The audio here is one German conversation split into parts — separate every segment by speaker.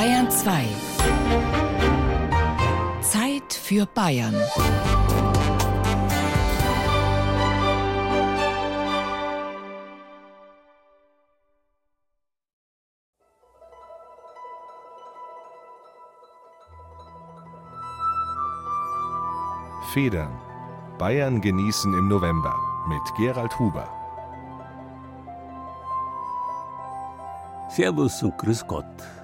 Speaker 1: Bayern 2. Zeit für Bayern.
Speaker 2: Federn. Bayern genießen im November mit Gerald Huber.
Speaker 3: Servus und Grüß Gott.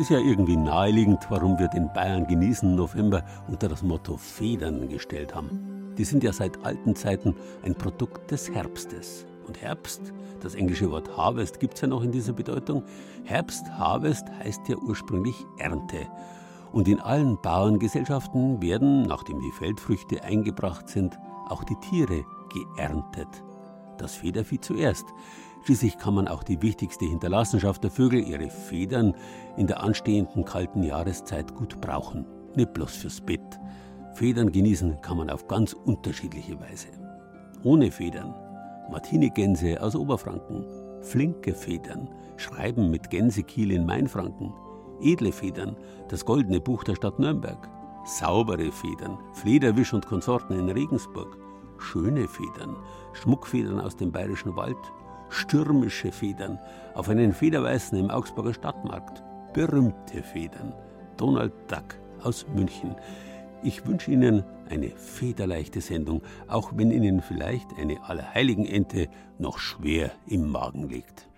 Speaker 3: Ist ja irgendwie naheliegend, warum wir den Bayern genießen November unter das Motto Federn gestellt haben. Die sind ja seit alten Zeiten ein Produkt des Herbstes. Und Herbst, das englische Wort Harvest gibt es ja noch in dieser Bedeutung. Herbst, Harvest heißt ja ursprünglich Ernte. Und in allen Bauerngesellschaften werden, nachdem die Feldfrüchte eingebracht sind, auch die Tiere geerntet. Das Federvieh zuerst. Schließlich kann man auch die wichtigste Hinterlassenschaft der Vögel, ihre Federn, in der anstehenden kalten Jahreszeit gut brauchen. Nicht bloß fürs Bett. Federn genießen kann man auf ganz unterschiedliche Weise. Ohne Federn. Martinigänse aus Oberfranken. Flinke Federn. Schreiben mit Gänsekiel in Mainfranken edle Federn, das goldene Buch der Stadt Nürnberg, saubere Federn, Flederwisch und Konsorten in Regensburg, schöne Federn, Schmuckfedern aus dem bayerischen Wald, stürmische Federn auf einen Federweißen im Augsburger Stadtmarkt, berühmte Federn, Donald Duck aus München. Ich wünsche Ihnen eine federleichte Sendung, auch wenn Ihnen vielleicht eine Allerheiligenente noch schwer im Magen liegt.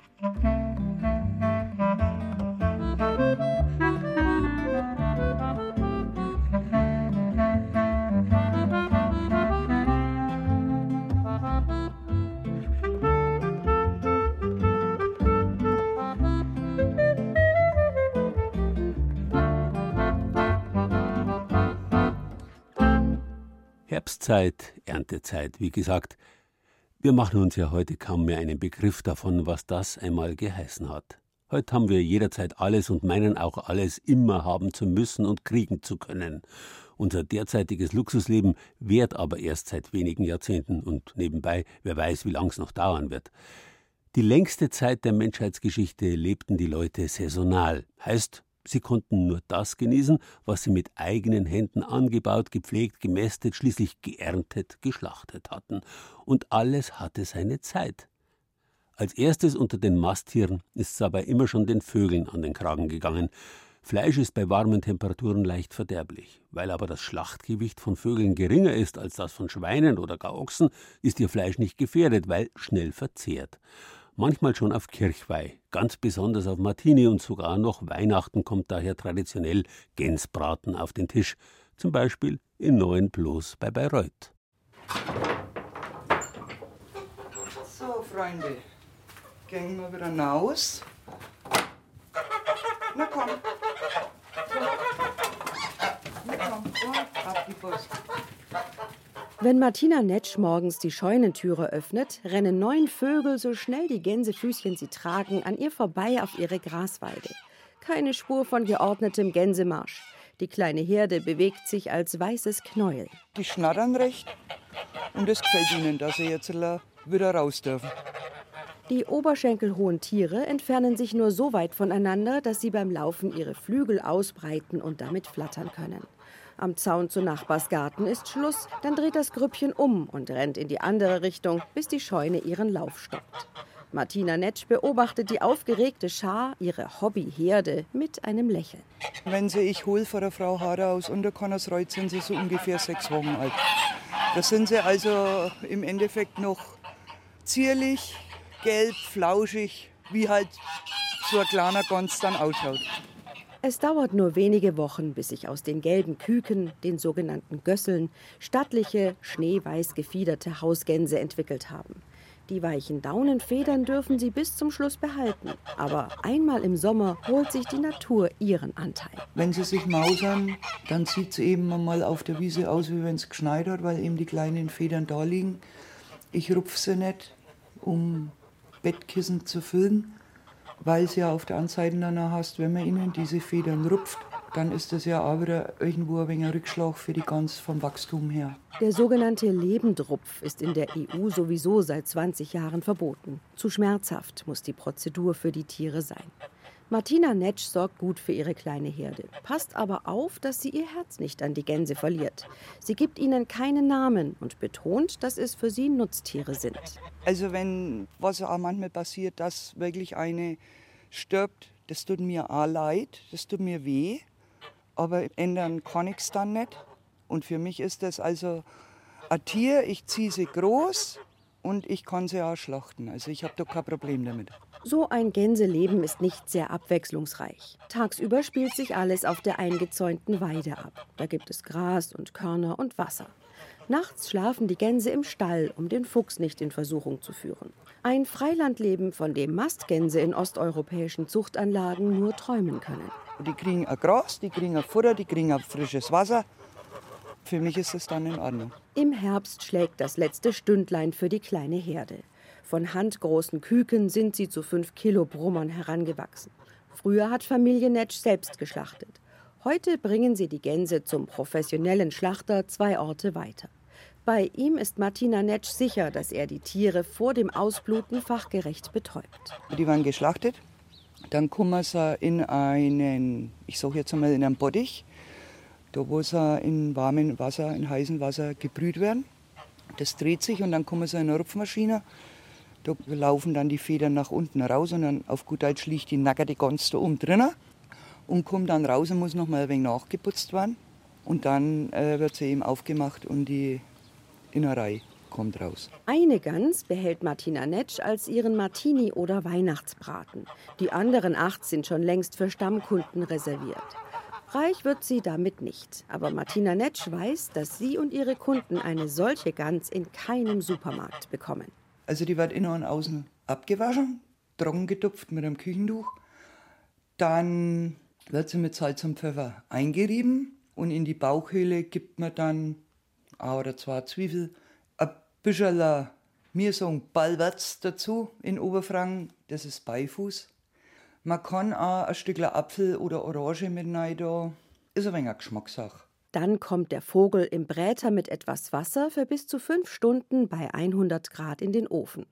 Speaker 3: Herbstzeit, Erntezeit, wie gesagt. Wir machen uns ja heute kaum mehr einen Begriff davon, was das einmal geheißen hat. Heute haben wir jederzeit alles und meinen auch alles immer haben zu müssen und kriegen zu können. Unser derzeitiges Luxusleben währt aber erst seit wenigen Jahrzehnten und nebenbei, wer weiß, wie lang es noch dauern wird. Die längste Zeit der Menschheitsgeschichte lebten die Leute saisonal, heißt Sie konnten nur das genießen, was sie mit eigenen Händen angebaut, gepflegt, gemästet, schließlich geerntet, geschlachtet hatten. Und alles hatte seine Zeit. Als erstes unter den Masttieren ist es aber immer schon den Vögeln an den Kragen gegangen. Fleisch ist bei warmen Temperaturen leicht verderblich. Weil aber das Schlachtgewicht von Vögeln geringer ist als das von Schweinen oder gar Ochsen, ist ihr Fleisch nicht gefährdet, weil schnell verzehrt manchmal schon auf Kirchweih, ganz besonders auf Martini und sogar noch Weihnachten kommt daher traditionell Gänsbraten auf den Tisch, zum Beispiel in Neuen Plus bei Bayreuth.
Speaker 4: So, Freunde, gehen wir wieder raus. Na komm. Na komm, und ab die Post.
Speaker 5: Wenn Martina Netsch morgens die Scheunentüre öffnet, rennen neun Vögel, so schnell die Gänsefüßchen sie tragen, an ihr vorbei auf ihre Grasweide. Keine Spur von geordnetem Gänsemarsch. Die kleine Herde bewegt sich als weißes Knäuel.
Speaker 4: Die schnattern recht und es gefällt ihnen, dass sie jetzt wieder raus dürfen.
Speaker 5: Die oberschenkelhohen Tiere entfernen sich nur so weit voneinander, dass sie beim Laufen ihre Flügel ausbreiten und damit flattern können. Am Zaun zu Nachbarsgarten ist Schluss, dann dreht das Grüppchen um und rennt in die andere Richtung, bis die Scheune ihren Lauf stoppt. Martina Netsch beobachtet die aufgeregte Schar, ihre Hobbyherde, mit einem Lächeln.
Speaker 4: Wenn sie ich hol vor der Frau Hader aus Unterkonnersreuth, sind sie so ungefähr sechs Wochen alt. Da sind sie also im Endeffekt noch zierlich, gelb, flauschig, wie halt so ein kleiner Gans dann ausschaut.
Speaker 5: Es dauert nur wenige Wochen, bis sich aus den gelben Küken, den sogenannten Gösseln, stattliche, schneeweiß gefiederte Hausgänse entwickelt haben. Die weichen Daunenfedern dürfen sie bis zum Schluss behalten. Aber einmal im Sommer holt sich die Natur ihren Anteil.
Speaker 4: Wenn sie sich mausern, dann sieht es eben mal auf der Wiese aus, wie wenn es geschneit hat, weil eben die kleinen Federn da liegen. Ich rupfe sie nicht, um Bettkissen zu füllen weil es ja auf der Seite dann hast, wenn man ihnen diese Federn rupft, dann ist das ja auch wieder irgendwo ein wenig Rückschlag für die Gans vom Wachstum her.
Speaker 5: Der sogenannte Lebendrupf ist in der EU sowieso seit 20 Jahren verboten. Zu schmerzhaft muss die Prozedur für die Tiere sein. Martina Netsch sorgt gut für ihre kleine Herde, passt aber auf, dass sie ihr Herz nicht an die Gänse verliert. Sie gibt ihnen keine Namen und betont, dass es für sie Nutztiere sind.
Speaker 4: Also wenn was auch manchmal passiert, dass wirklich eine stirbt, das tut mir auch leid, das tut mir weh, aber ändern kann ich es dann nicht. Und für mich ist das also ein Tier, ich ziehe sie groß und ich kann sie auch schlachten. Also ich habe da kein Problem damit.
Speaker 5: So ein Gänseleben ist nicht sehr abwechslungsreich. Tagsüber spielt sich alles auf der eingezäunten Weide ab. Da gibt es Gras und Körner und Wasser. Nachts schlafen die Gänse im Stall, um den Fuchs nicht in Versuchung zu führen. Ein Freilandleben, von dem Mastgänse in osteuropäischen Zuchtanlagen nur träumen können.
Speaker 4: Die kriegen ein Gras, die kriegen ein Futter, die kriegen ein frisches Wasser. Für mich ist es dann in Ordnung.
Speaker 5: Im Herbst schlägt das letzte Stündlein für die kleine Herde. Von handgroßen Küken sind sie zu fünf Kilo Brummern herangewachsen. Früher hat Familie Netsch selbst geschlachtet. Heute bringen sie die Gänse zum professionellen Schlachter zwei Orte weiter. Bei ihm ist Martina Netsch sicher, dass er die Tiere vor dem Ausbluten fachgerecht betäubt.
Speaker 4: Die waren geschlachtet. Dann kommen sie in einen, ich sage jetzt einmal in einen Bottich, da wo sie in warmem Wasser, in heißem Wasser gebrüht werden. Das dreht sich und dann kommen sie in eine Rupfmaschine da laufen dann die Federn nach unten raus und dann auf gut Deutsch liegt die Nacker die ganz da oben drinnen und kommt dann raus und muss noch mal ein wenig nachgeputzt werden. Und dann äh, wird sie eben aufgemacht und die Innerei kommt raus.
Speaker 5: Eine Gans behält Martina Netsch als ihren Martini oder Weihnachtsbraten. Die anderen acht sind schon längst für Stammkunden reserviert. Reich wird sie damit nicht. Aber Martina Netsch weiß, dass sie und ihre Kunden eine solche Gans in keinem Supermarkt bekommen.
Speaker 4: Also die wird innen und außen abgewaschen, trocken getupft mit einem Küchentuch. Dann wird sie mit Salz und Pfeffer eingerieben und in die Bauchhöhle gibt man dann ein oder zwei Zwiebel, ein bisschen, mir sagen Ballwärts dazu in Oberfranken, das ist Beifuß. Man kann auch ein Stück Apfel oder Orange mit rein da. Ist ein wenig Geschmackssache.
Speaker 5: Dann kommt der Vogel im Bräter mit etwas Wasser für bis zu fünf Stunden bei 100 Grad in den Ofen.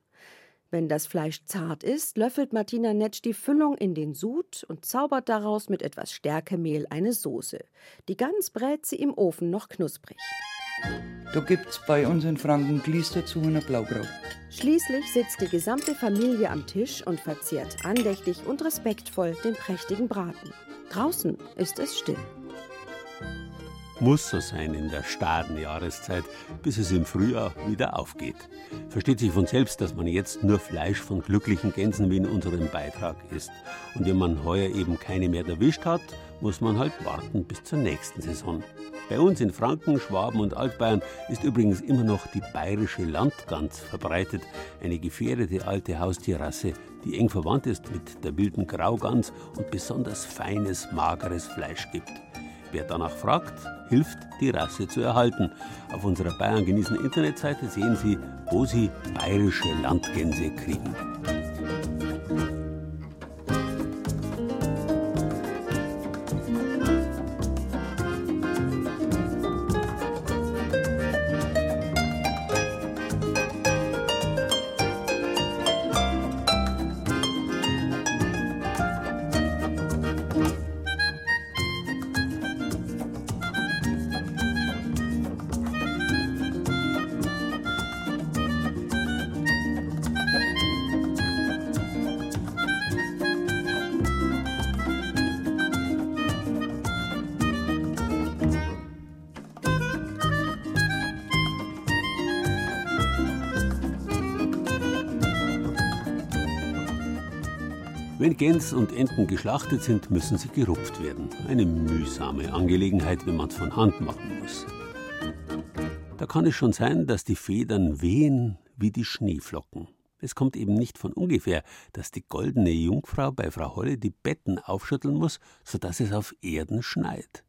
Speaker 5: Wenn das Fleisch zart ist, löffelt Martina Netsch die Füllung in den Sud und zaubert daraus mit etwas Stärkemehl eine Soße. Die Gans brät sie im Ofen noch knusprig.
Speaker 4: Da gibt's bei uns in Franken Glies dazu und ein Blaukraut.
Speaker 5: Schließlich sitzt die gesamte Familie am Tisch und verzehrt andächtig und respektvoll den prächtigen Braten. Draußen ist es still
Speaker 3: muss so sein in der starren Jahreszeit, bis es im Frühjahr wieder aufgeht. Versteht sich von selbst, dass man jetzt nur Fleisch von glücklichen Gänsen wie in unserem Beitrag isst. Und wenn man heuer eben keine mehr erwischt hat, muss man halt warten bis zur nächsten Saison. Bei uns in Franken, Schwaben und Altbayern ist übrigens immer noch die bayerische Landgans verbreitet, eine gefährdete alte Haustierrasse, die eng verwandt ist mit der wilden Graugans und besonders feines, mageres Fleisch gibt. Wer danach fragt, hilft, die Rasse zu erhalten. Auf unserer Bayern genießen Internetseite sehen Sie, wo Sie bayerische Landgänse kriegen. Wenn Gäns und Enten geschlachtet sind, müssen sie gerupft werden. Eine mühsame Angelegenheit, wenn man es von Hand machen muss. Da kann es schon sein, dass die Federn wehen wie die Schneeflocken. Es kommt eben nicht von ungefähr, dass die goldene Jungfrau bei Frau Holle die Betten aufschütteln muss, sodass es auf Erden schneit.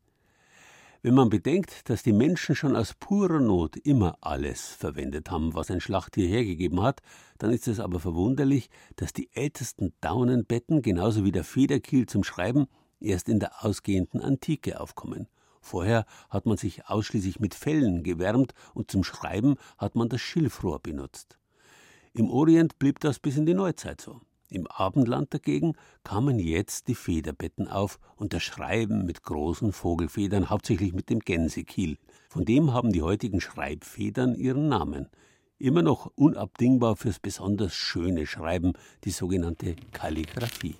Speaker 3: Wenn man bedenkt, dass die Menschen schon aus purer Not immer alles verwendet haben, was ein Schlachttier hergegeben hat, dann ist es aber verwunderlich, dass die ältesten Daunenbetten genauso wie der Federkiel zum Schreiben erst in der ausgehenden Antike aufkommen. Vorher hat man sich ausschließlich mit Fellen gewärmt und zum Schreiben hat man das Schilfrohr benutzt. Im Orient blieb das bis in die Neuzeit so. Im Abendland dagegen kamen jetzt die Federbetten auf und das Schreiben mit großen Vogelfedern, hauptsächlich mit dem Gänsekiel. Von dem haben die heutigen Schreibfedern ihren Namen. Immer noch unabdingbar fürs besonders schöne Schreiben, die sogenannte Kalligraphie.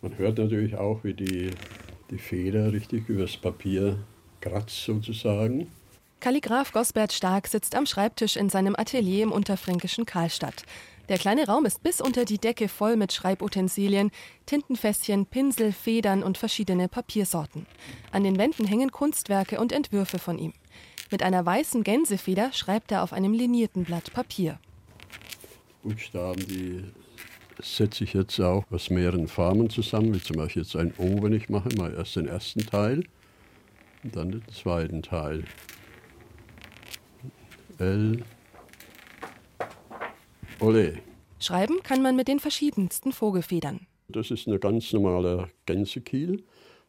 Speaker 6: Man hört natürlich auch, wie die, die Feder richtig übers Papier kratzt sozusagen.
Speaker 7: Kalligraph Gosbert Stark sitzt am Schreibtisch in seinem Atelier im unterfränkischen Karlstadt. Der kleine Raum ist bis unter die Decke voll mit Schreibutensilien, Tintenfässchen, Pinsel, Federn und verschiedene Papiersorten. An den Wänden hängen Kunstwerke und Entwürfe von ihm. Mit einer weißen Gänsefeder schreibt er auf einem linierten Blatt Papier.
Speaker 6: Buchstaben, die setze ich jetzt auch aus mehreren Farben zusammen, wie zum Beispiel jetzt ein O, wenn ich mache, mal erst den ersten Teil und dann den zweiten Teil. L. Ole.
Speaker 7: Schreiben kann man mit den verschiedensten Vogelfedern.
Speaker 6: Das ist ein ganz normaler Gänsekiel.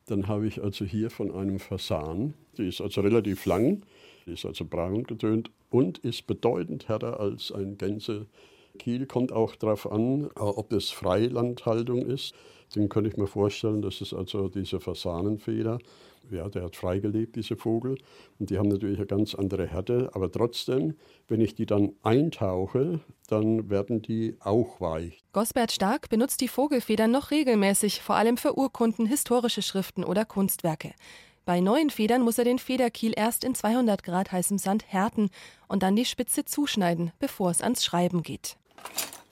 Speaker 6: Dann habe ich also hier von einem Fasan, die ist also relativ lang, die ist also braun getönt und ist bedeutend härter als ein Gänsekiel. Kommt auch darauf an, ob es Freilandhaltung ist. Dann könnte ich mir vorstellen, dass es also diese Fasanenfeder ja, der hat freigelebt, diese Vogel. Und die haben natürlich eine ganz andere Härte. Aber trotzdem, wenn ich die dann eintauche, dann werden die auch weich.
Speaker 7: Gosbert Stark benutzt die Vogelfedern noch regelmäßig, vor allem für Urkunden, historische Schriften oder Kunstwerke. Bei neuen Federn muss er den Federkiel erst in 200 Grad heißem Sand härten und dann die Spitze zuschneiden, bevor es ans Schreiben geht.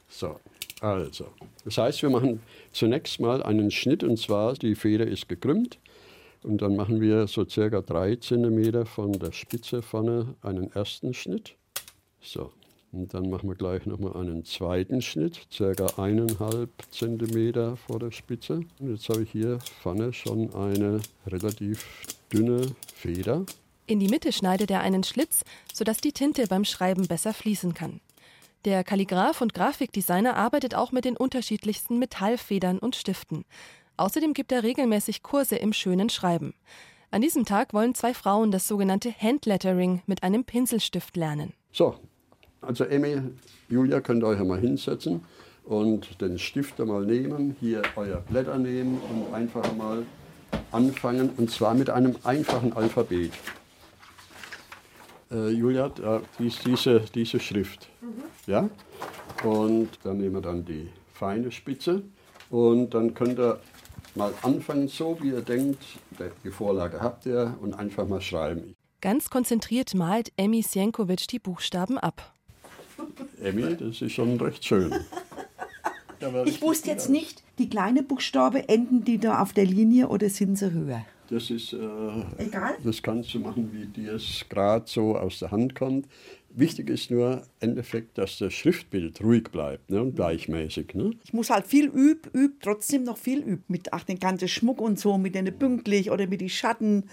Speaker 6: So, also. Das heißt, wir machen zunächst mal einen Schnitt und zwar die Feder ist gekrümmt und dann machen wir so circa drei Zentimeter von der Spitze vorne einen ersten Schnitt. So, und dann machen wir gleich nochmal einen zweiten Schnitt, circa eineinhalb Zentimeter vor der Spitze. Und jetzt habe ich hier vorne schon eine relativ dünne Feder.
Speaker 7: In die Mitte schneidet er einen Schlitz, sodass die Tinte beim Schreiben besser fließen kann. Der Kalligraph und Grafikdesigner arbeitet auch mit den unterschiedlichsten Metallfedern und Stiften. Außerdem gibt er regelmäßig Kurse im schönen Schreiben. An diesem Tag wollen zwei Frauen das sogenannte Handlettering mit einem Pinselstift lernen.
Speaker 6: So, also Emmy, Julia, könnt ihr euch mal hinsetzen und den Stift mal nehmen, hier euer Blätter nehmen und einfach mal anfangen, und zwar mit einem einfachen Alphabet. Äh, Julia, da ist diese, diese Schrift. Mhm. Ja? Und dann nehmen wir dann die feine Spitze und dann könnt ihr mal anfangen, so wie ihr denkt. Die Vorlage habt ihr und einfach mal schreiben.
Speaker 7: Ganz konzentriert malt Emmy Sienkovic die Buchstaben ab.
Speaker 6: Emmy, das ist schon recht schön.
Speaker 8: Ich wusste jetzt nicht, die kleinen Buchstaben, enden die da auf der Linie oder sind sie höher?
Speaker 6: Das ist äh, egal. Das kannst du machen, wie dir es gerade so aus der Hand kommt. Wichtig ist nur im Endeffekt, dass das Schriftbild ruhig bleibt ne, und gleichmäßig. Ne?
Speaker 8: Ich muss halt viel üben, üben, trotzdem noch viel üben. Mit ach, den ganzen Schmuck und so, mit den pünktlich oder mit den Schatten.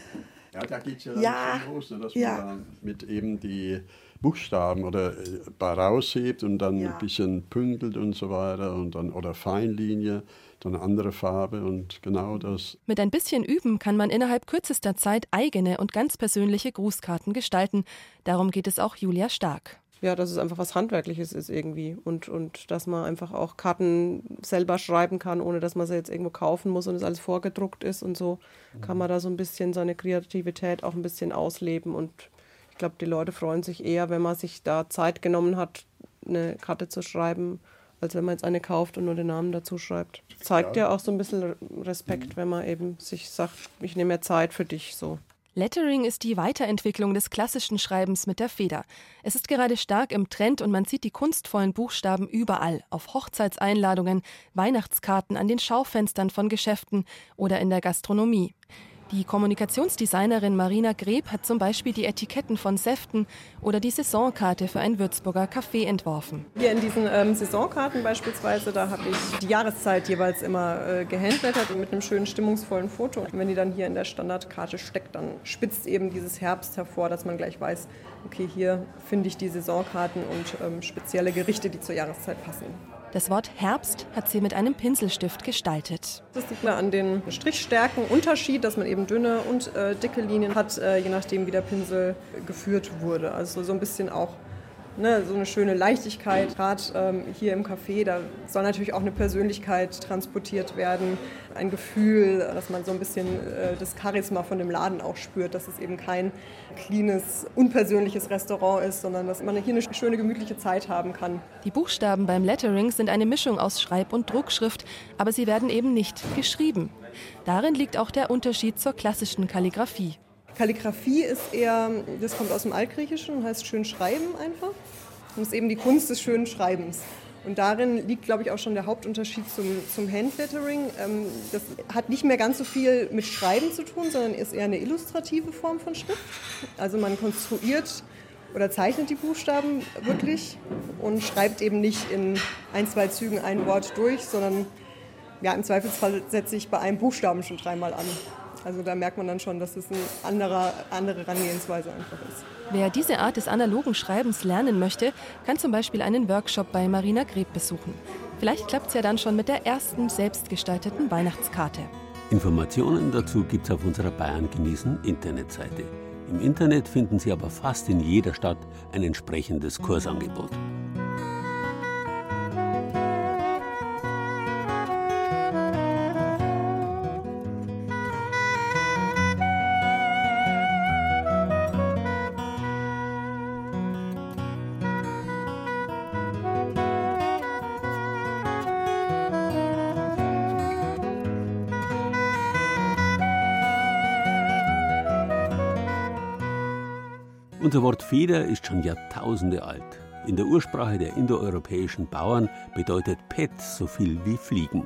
Speaker 6: Ja, da geht es ja, ja schon los, ne, dass ja. man mit eben die Buchstaben oder äh, raushebt und dann ja. ein bisschen pündelt und so weiter und dann oder Feinlinie dann eine andere Farbe und genau das.
Speaker 7: Mit ein bisschen Üben kann man innerhalb kürzester Zeit eigene und ganz persönliche Grußkarten gestalten. Darum geht es auch Julia Stark.
Speaker 9: Ja, dass es einfach was Handwerkliches ist irgendwie und, und dass man einfach auch Karten selber schreiben kann, ohne dass man sie jetzt irgendwo kaufen muss und es alles vorgedruckt ist und so kann man da so ein bisschen seine Kreativität auch ein bisschen ausleben und glaube, die Leute freuen sich eher, wenn man sich da Zeit genommen hat, eine Karte zu schreiben, als wenn man jetzt eine kauft und nur den Namen dazu schreibt. Zeigt ja, ja auch so ein bisschen Respekt, mhm. wenn man eben sich sagt, ich nehme mir Zeit für dich so.
Speaker 7: Lettering ist die Weiterentwicklung des klassischen Schreibens mit der Feder. Es ist gerade stark im Trend und man sieht die kunstvollen Buchstaben überall, auf Hochzeitseinladungen, Weihnachtskarten, an den Schaufenstern von Geschäften oder in der Gastronomie. Die Kommunikationsdesignerin Marina Greb hat zum Beispiel die Etiketten von Säften oder die Saisonkarte für ein Würzburger Café entworfen.
Speaker 9: Hier in diesen ähm, Saisonkarten beispielsweise, da habe ich die Jahreszeit jeweils immer äh, gehandlettert mit einem schönen stimmungsvollen Foto. Und wenn die dann hier in der Standardkarte steckt, dann spitzt eben dieses Herbst hervor, dass man gleich weiß, okay, hier finde ich die Saisonkarten und ähm, spezielle Gerichte, die zur Jahreszeit passen.
Speaker 7: Das Wort Herbst hat sie mit einem Pinselstift gestaltet.
Speaker 9: Das sieht man an den Strichstärken Unterschied, dass man eben dünne und äh, dicke Linien hat, äh, je nachdem wie der Pinsel geführt wurde. Also so ein bisschen auch Ne, so eine schöne Leichtigkeit, gerade ähm, hier im Café, da soll natürlich auch eine Persönlichkeit transportiert werden, ein Gefühl, dass man so ein bisschen äh, das Charisma von dem Laden auch spürt, dass es eben kein cleanes, unpersönliches Restaurant ist, sondern dass man hier eine schöne, gemütliche Zeit haben kann.
Speaker 7: Die Buchstaben beim Lettering sind eine Mischung aus Schreib- und Druckschrift, aber sie werden eben nicht geschrieben. Darin liegt auch der Unterschied zur klassischen Kalligraphie.
Speaker 9: Kalligraphie ist eher, das kommt aus dem Altgriechischen und heißt schön schreiben einfach. Und ist eben die Kunst des schönen Schreibens. Und darin liegt, glaube ich, auch schon der Hauptunterschied zum, zum Handlettering. Ähm, das hat nicht mehr ganz so viel mit Schreiben zu tun, sondern ist eher eine illustrative Form von Schrift. Also man konstruiert oder zeichnet die Buchstaben wirklich und schreibt eben nicht in ein, zwei Zügen ein Wort durch, sondern ja, im Zweifelsfall setze ich bei einem Buchstaben schon dreimal an. Also da merkt man dann schon, dass es eine andere, andere Herangehensweise einfach ist.
Speaker 7: Wer diese Art des analogen Schreibens lernen möchte, kann zum Beispiel einen Workshop bei Marina Greb besuchen. Vielleicht klappt es ja dann schon mit der ersten selbstgestalteten Weihnachtskarte.
Speaker 3: Informationen dazu gibt es auf unserer Bayern genießen Internetseite. Im Internet finden Sie aber fast in jeder Stadt ein entsprechendes Kursangebot. Unser Wort Feder ist schon Jahrtausende alt. In der Ursprache der indoeuropäischen Bauern bedeutet Pet so viel wie fliegen.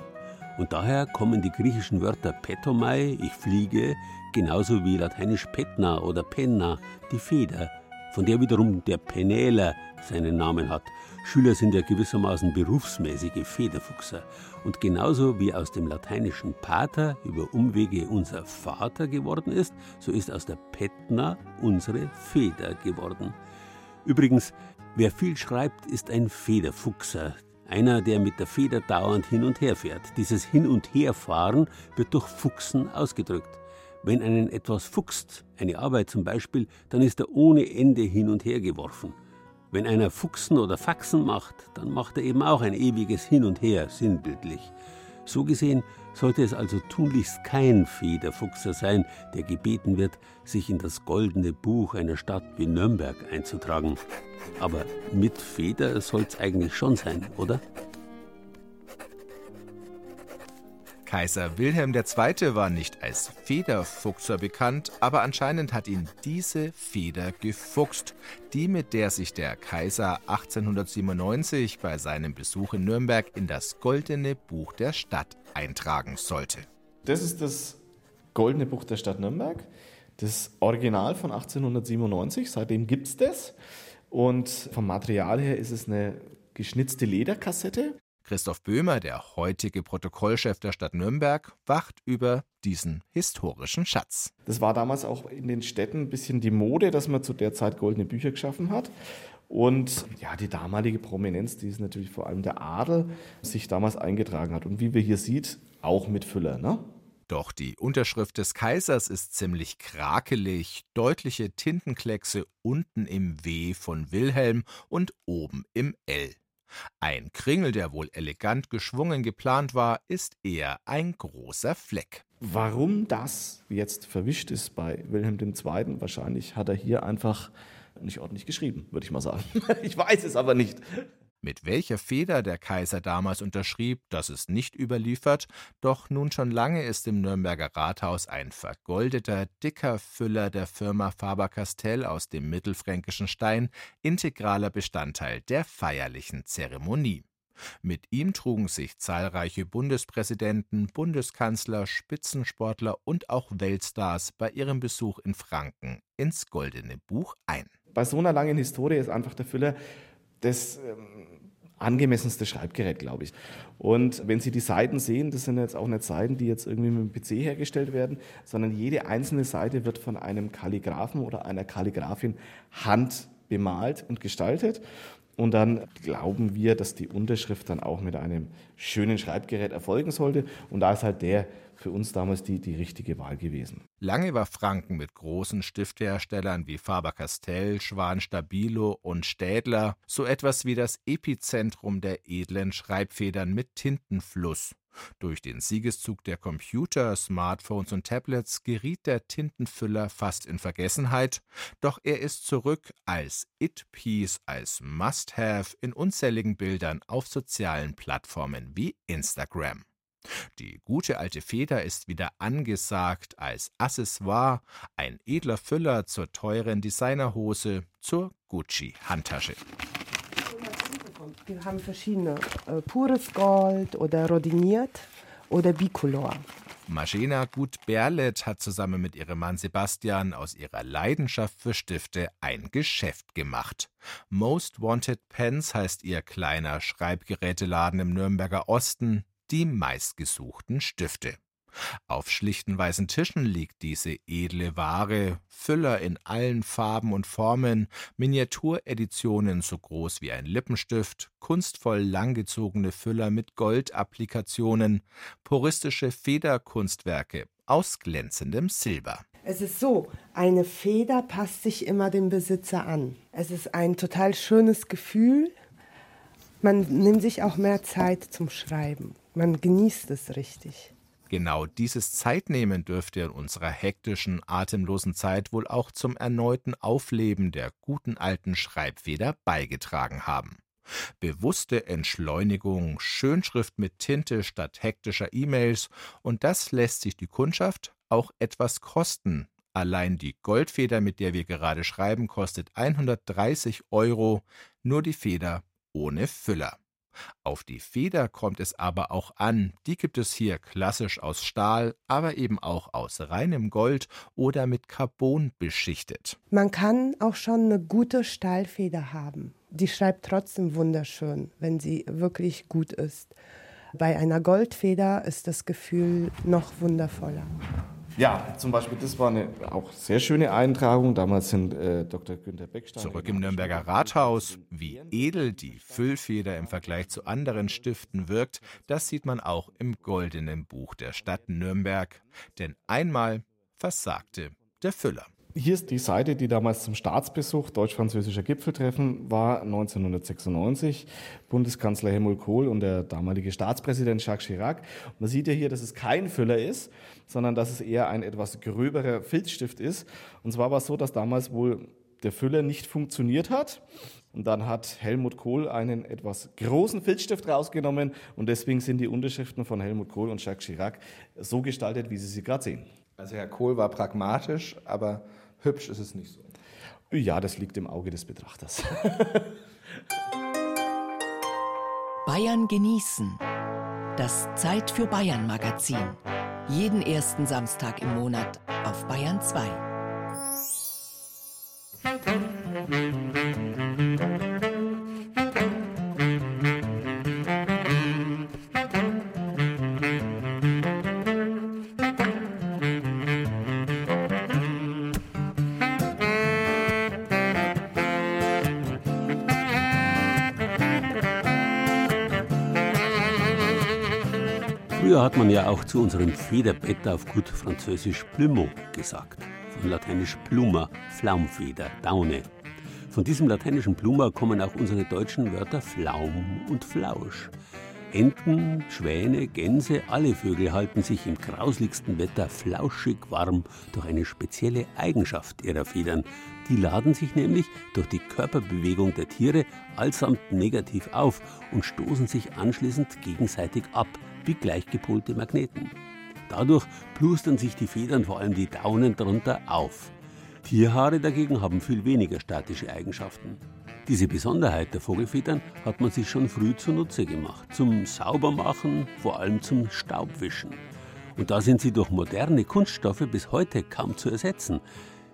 Speaker 3: Und daher kommen die griechischen Wörter petomai, ich fliege, genauso wie lateinisch petna oder penna, die Feder, von der wiederum der Penäler seinen Namen hat. Schüler sind ja gewissermaßen berufsmäßige Federfuchser. Und genauso wie aus dem lateinischen Pater über Umwege unser Vater geworden ist, so ist aus der Petna unsere Feder geworden. Übrigens, wer viel schreibt, ist ein Federfuchser. Einer, der mit der Feder dauernd hin und her fährt. Dieses Hin- und Herfahren wird durch Fuchsen ausgedrückt. Wenn einen etwas fuchst, eine Arbeit zum Beispiel, dann ist er ohne Ende hin und her geworfen. Wenn einer Fuchsen oder Faxen macht, dann macht er eben auch ein ewiges Hin und Her, sinnbildlich. So gesehen sollte es also tunlichst kein Federfuchser sein, der gebeten wird, sich in das goldene Buch einer Stadt wie Nürnberg einzutragen. Aber mit Feder soll es eigentlich schon sein, oder?
Speaker 2: Kaiser Wilhelm II. war nicht als Federfuchser bekannt, aber anscheinend hat ihn diese Feder gefuchst, die mit der sich der Kaiser 1897 bei seinem Besuch in Nürnberg in das Goldene Buch der Stadt eintragen sollte.
Speaker 10: Das ist das Goldene Buch der Stadt Nürnberg, das Original von 1897, seitdem gibt es das. Und vom Material her ist es eine geschnitzte Lederkassette
Speaker 2: Christoph Böhmer, der heutige Protokollchef der Stadt Nürnberg, wacht über diesen historischen Schatz.
Speaker 10: Das war damals auch in den Städten ein bisschen die Mode, dass man zu der Zeit goldene Bücher geschaffen hat. Und ja, die damalige Prominenz, die ist natürlich vor allem der Adel, sich damals eingetragen hat. Und wie wir hier sieht, auch mit Füller. Ne?
Speaker 2: Doch die Unterschrift des Kaisers ist ziemlich krakelig, deutliche Tintenkleckse unten im W von Wilhelm und oben im L. Ein Kringel, der wohl elegant geschwungen geplant war, ist eher ein großer Fleck.
Speaker 10: Warum das jetzt verwischt ist bei Wilhelm II., wahrscheinlich hat er hier einfach nicht ordentlich geschrieben, würde ich mal sagen. ich weiß es aber nicht.
Speaker 2: Mit welcher Feder der Kaiser damals unterschrieb, das ist nicht überliefert, doch nun schon lange ist im Nürnberger Rathaus ein vergoldeter, dicker Füller der Firma Faber-Castell aus dem mittelfränkischen Stein integraler Bestandteil der feierlichen Zeremonie. Mit ihm trugen sich zahlreiche Bundespräsidenten, Bundeskanzler, Spitzensportler und auch Weltstars bei ihrem Besuch in Franken ins Goldene Buch ein.
Speaker 10: Bei so einer langen Historie ist einfach der Füller das ähm, angemessenste Schreibgerät, glaube ich. Und wenn Sie die Seiten sehen, das sind jetzt auch nicht Seiten, die jetzt irgendwie mit dem PC hergestellt werden, sondern jede einzelne Seite wird von einem Kalligraphen oder einer Kalligraphin hand bemalt und gestaltet. Und dann glauben wir, dass die Unterschrift dann auch mit einem schönen Schreibgerät erfolgen sollte. Und da ist halt der für uns damals die, die richtige Wahl gewesen.
Speaker 2: Lange war Franken mit großen Stifteherstellern wie Faber-Castell, Schwan-Stabilo und Städler so etwas wie das Epizentrum der edlen Schreibfedern mit Tintenfluss. Durch den Siegeszug der Computer, Smartphones und Tablets geriet der Tintenfüller fast in Vergessenheit, doch er ist zurück als It-Piece, als Must-Have in unzähligen Bildern auf sozialen Plattformen wie Instagram. Die gute alte Feder ist wieder angesagt als Accessoire, ein edler Füller zur teuren Designerhose, zur Gucci-Handtasche.
Speaker 11: Wir haben verschiedene, äh, pures Gold oder rodiniert oder bicolor.
Speaker 2: Magena Gut-Berlet hat zusammen mit ihrem Mann Sebastian aus ihrer Leidenschaft für Stifte ein Geschäft gemacht. Most Wanted Pens heißt ihr kleiner Schreibgeräteladen im Nürnberger Osten, die meistgesuchten Stifte. Auf schlichten weißen Tischen liegt diese edle Ware, Füller in allen Farben und Formen, Miniatureditionen so groß wie ein Lippenstift, kunstvoll langgezogene Füller mit Goldapplikationen, puristische Federkunstwerke aus glänzendem Silber.
Speaker 11: Es ist so, eine Feder passt sich immer dem Besitzer an. Es ist ein total schönes Gefühl. Man nimmt sich auch mehr Zeit zum Schreiben. Man genießt es richtig.
Speaker 2: Genau dieses Zeitnehmen dürfte in unserer hektischen, atemlosen Zeit wohl auch zum erneuten Aufleben der guten alten Schreibfeder beigetragen haben. Bewusste Entschleunigung, Schönschrift mit Tinte statt hektischer E-Mails, und das lässt sich die Kundschaft auch etwas kosten. Allein die Goldfeder, mit der wir gerade schreiben, kostet 130 Euro, nur die Feder ohne Füller. Auf die Feder kommt es aber auch an. Die gibt es hier klassisch aus Stahl, aber eben auch aus reinem Gold oder mit Carbon beschichtet.
Speaker 11: Man kann auch schon eine gute Stahlfeder haben. Die schreibt trotzdem wunderschön, wenn sie wirklich gut ist. Bei einer Goldfeder ist das Gefühl noch wundervoller.
Speaker 10: Ja, zum Beispiel, das war eine auch sehr schöne Eintragung. Damals sind äh, Dr. Günther Beckstein.
Speaker 2: Zurück im Nürnberger Rathaus. Wie edel die Füllfeder im Vergleich zu anderen Stiften wirkt, das sieht man auch im goldenen Buch der Stadt Nürnberg. Denn einmal versagte der Füller.
Speaker 10: Hier ist die Seite, die damals zum Staatsbesuch deutsch-französischer Gipfeltreffen war, 1996. Bundeskanzler Helmut Kohl und der damalige Staatspräsident Jacques Chirac. Man sieht ja hier, dass es kein Füller ist, sondern dass es eher ein etwas gröberer Filzstift ist. Und zwar war es so, dass damals wohl der Füller nicht funktioniert hat. Und dann hat Helmut Kohl einen etwas großen Filzstift rausgenommen und deswegen sind die Unterschriften von Helmut Kohl und Jacques Chirac so gestaltet, wie Sie sie gerade sehen.
Speaker 12: Also Herr Kohl war pragmatisch, aber hübsch ist es nicht so.
Speaker 10: Ja, das liegt im Auge des Betrachters.
Speaker 1: Bayern genießen. Das Zeit für Bayern Magazin. Jeden ersten Samstag im Monat auf Bayern 2.
Speaker 3: Früher hat man ja auch zu unserem Federbett auf gut Französisch Plumeau gesagt. Von lateinisch Pluma, Flaumfeder, Daune. Von diesem lateinischen Pluma kommen auch unsere deutschen Wörter Flaum und Flausch. Enten, Schwäne, Gänse, alle Vögel halten sich im grausligsten Wetter flauschig warm durch eine spezielle Eigenschaft ihrer Federn. Die laden sich nämlich durch die Körperbewegung der Tiere allsamt negativ auf und stoßen sich anschließend gegenseitig ab wie gleichgepolte Magneten. Dadurch plustern sich die Federn, vor allem die Daunen, darunter auf. Tierhaare dagegen haben viel weniger statische Eigenschaften. Diese Besonderheit der Vogelfedern hat man sich schon früh zunutze gemacht. Zum Saubermachen, vor allem zum Staubwischen. Und da sind sie durch moderne Kunststoffe bis heute kaum zu ersetzen.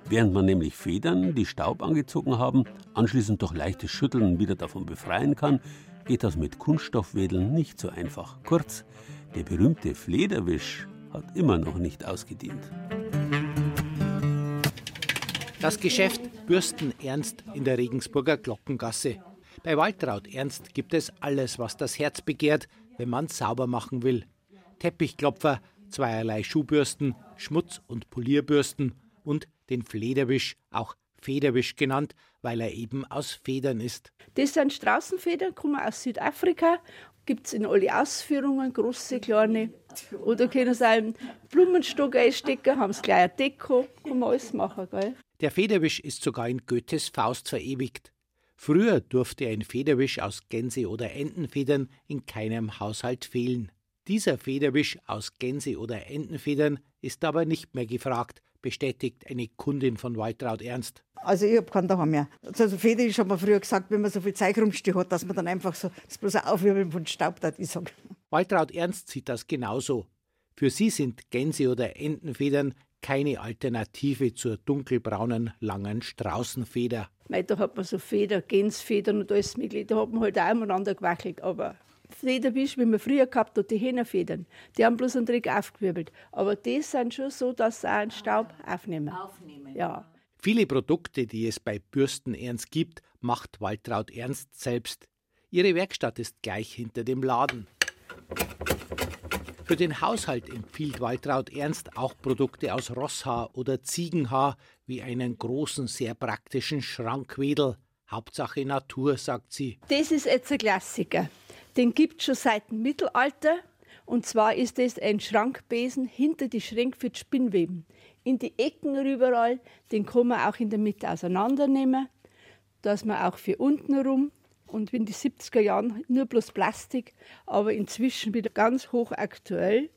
Speaker 3: Während man nämlich Federn, die Staub angezogen haben, anschließend durch leichtes Schütteln wieder davon befreien kann, geht das mit Kunststoffwedeln nicht so einfach. Kurz, der berühmte Flederwisch hat immer noch nicht ausgedient.
Speaker 13: Das Geschäft Bürstenernst in der Regensburger Glockengasse. Bei Waltraud Ernst gibt es alles, was das Herz begehrt, wenn man sauber machen will. Teppichklopfer, zweierlei Schuhbürsten, Schmutz- und Polierbürsten und den Flederwisch, auch Federwisch genannt, weil er eben aus Federn ist.
Speaker 14: Das sind Straußenfedern, kommen aus Südafrika, gibt es in alle Ausführungen, große, kleine. Oder können sie einen Blumenstock einstecken, haben sie gleich eine Deko, kann man alles machen. Gell?
Speaker 13: Der Federwisch ist sogar in Goethes Faust verewigt. Früher durfte ein Federwisch aus Gänse- oder Entenfedern in keinem Haushalt fehlen. Dieser Federwisch aus Gänse- oder Entenfedern ist aber nicht mehr gefragt, bestätigt eine Kundin von Waltraud Ernst.
Speaker 15: Also ich habe keinen daheim mehr. Also Federwisch hat man früher gesagt, wenn man so viel Zeug rumstehen hat, dass man dann einfach so das bloß aufwirbeln von Staub hat, ich sag.
Speaker 13: Waltraud Ernst sieht das genauso. Für sie sind Gänse- oder Entenfedern keine Alternative zur dunkelbraunen, langen Straußenfeder.
Speaker 14: Mei, da hat man so Feder, Gänsfedern und alles mögliche. Da hat man halt auch umeinander gewackelt. Aber Federwisch, wie man früher gehabt hat, die Hähnerfedern, die haben bloß einen Trick aufgewirbelt. Aber die sind schon so, dass sie auch einen Staub aufnehmen.
Speaker 15: Aufnehmen.
Speaker 14: Ja.
Speaker 13: Viele Produkte, die es bei Bürsten Ernst gibt, macht Waltraud Ernst selbst. Ihre Werkstatt ist gleich hinter dem Laden. Für den Haushalt empfiehlt Waltraud Ernst auch Produkte aus Rosshaar oder Ziegenhaar, wie einen großen, sehr praktischen Schrankwedel. Hauptsache Natur, sagt sie.
Speaker 14: Das ist jetzt ein Klassiker. Den gibt es schon seit dem Mittelalter. Und zwar ist es ein Schrankbesen hinter die Schränke für die Spinnweben. In die Ecken überall, den kann man auch in der Mitte auseinandernehmen, dass man auch für unten rum und in den 70er Jahren nur bloß Plastik, aber inzwischen wieder ganz hoch aktuell,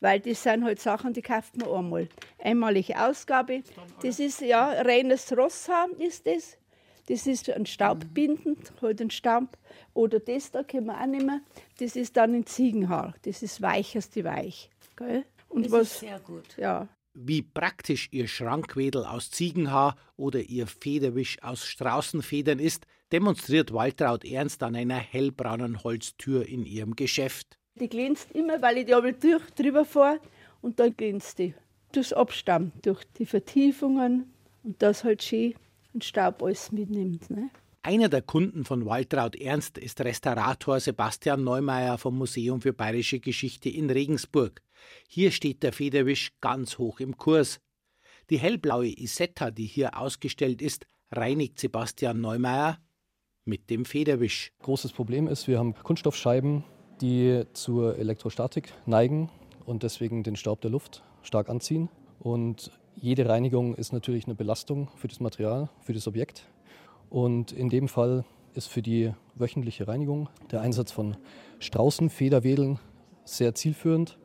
Speaker 14: weil das sind halt Sachen, die kauft man einmal. Einmalige Ausgabe. Das ist ja reines Rosshaar ist das. Das ist ein staubbindend, halt ein Staub. Oder das da können wir auch nehmen. Das ist dann ein Ziegenhaar. Das ist weicheste weich. Gell? Und
Speaker 15: das
Speaker 14: was,
Speaker 15: ist sehr gut.
Speaker 14: Ja.
Speaker 13: Wie praktisch ihr Schrankwedel aus Ziegenhaar oder ihr Federwisch aus Straußenfedern ist, demonstriert Waltraud Ernst an einer hellbraunen Holztür in ihrem Geschäft.
Speaker 14: Die glänzt immer, weil ich die einmal durch, drüber fahre und dann glänzt die. Durchs Abstamm, durch die Vertiefungen und das halt schön Staub alles mitnimmt. Ne?
Speaker 13: Einer der Kunden von Waltraud Ernst ist Restaurator Sebastian Neumeier vom Museum für Bayerische Geschichte in Regensburg. Hier steht der Federwisch ganz hoch im Kurs. Die hellblaue Isetta, die hier ausgestellt ist, reinigt Sebastian Neumeier mit dem Federwisch.
Speaker 16: Großes Problem ist, wir haben Kunststoffscheiben, die zur Elektrostatik neigen und deswegen den Staub der Luft stark anziehen. Und jede Reinigung ist natürlich eine Belastung für das Material, für das Objekt. Und in dem Fall ist für die wöchentliche Reinigung der Einsatz von Straußenfederwedeln sehr zielführend.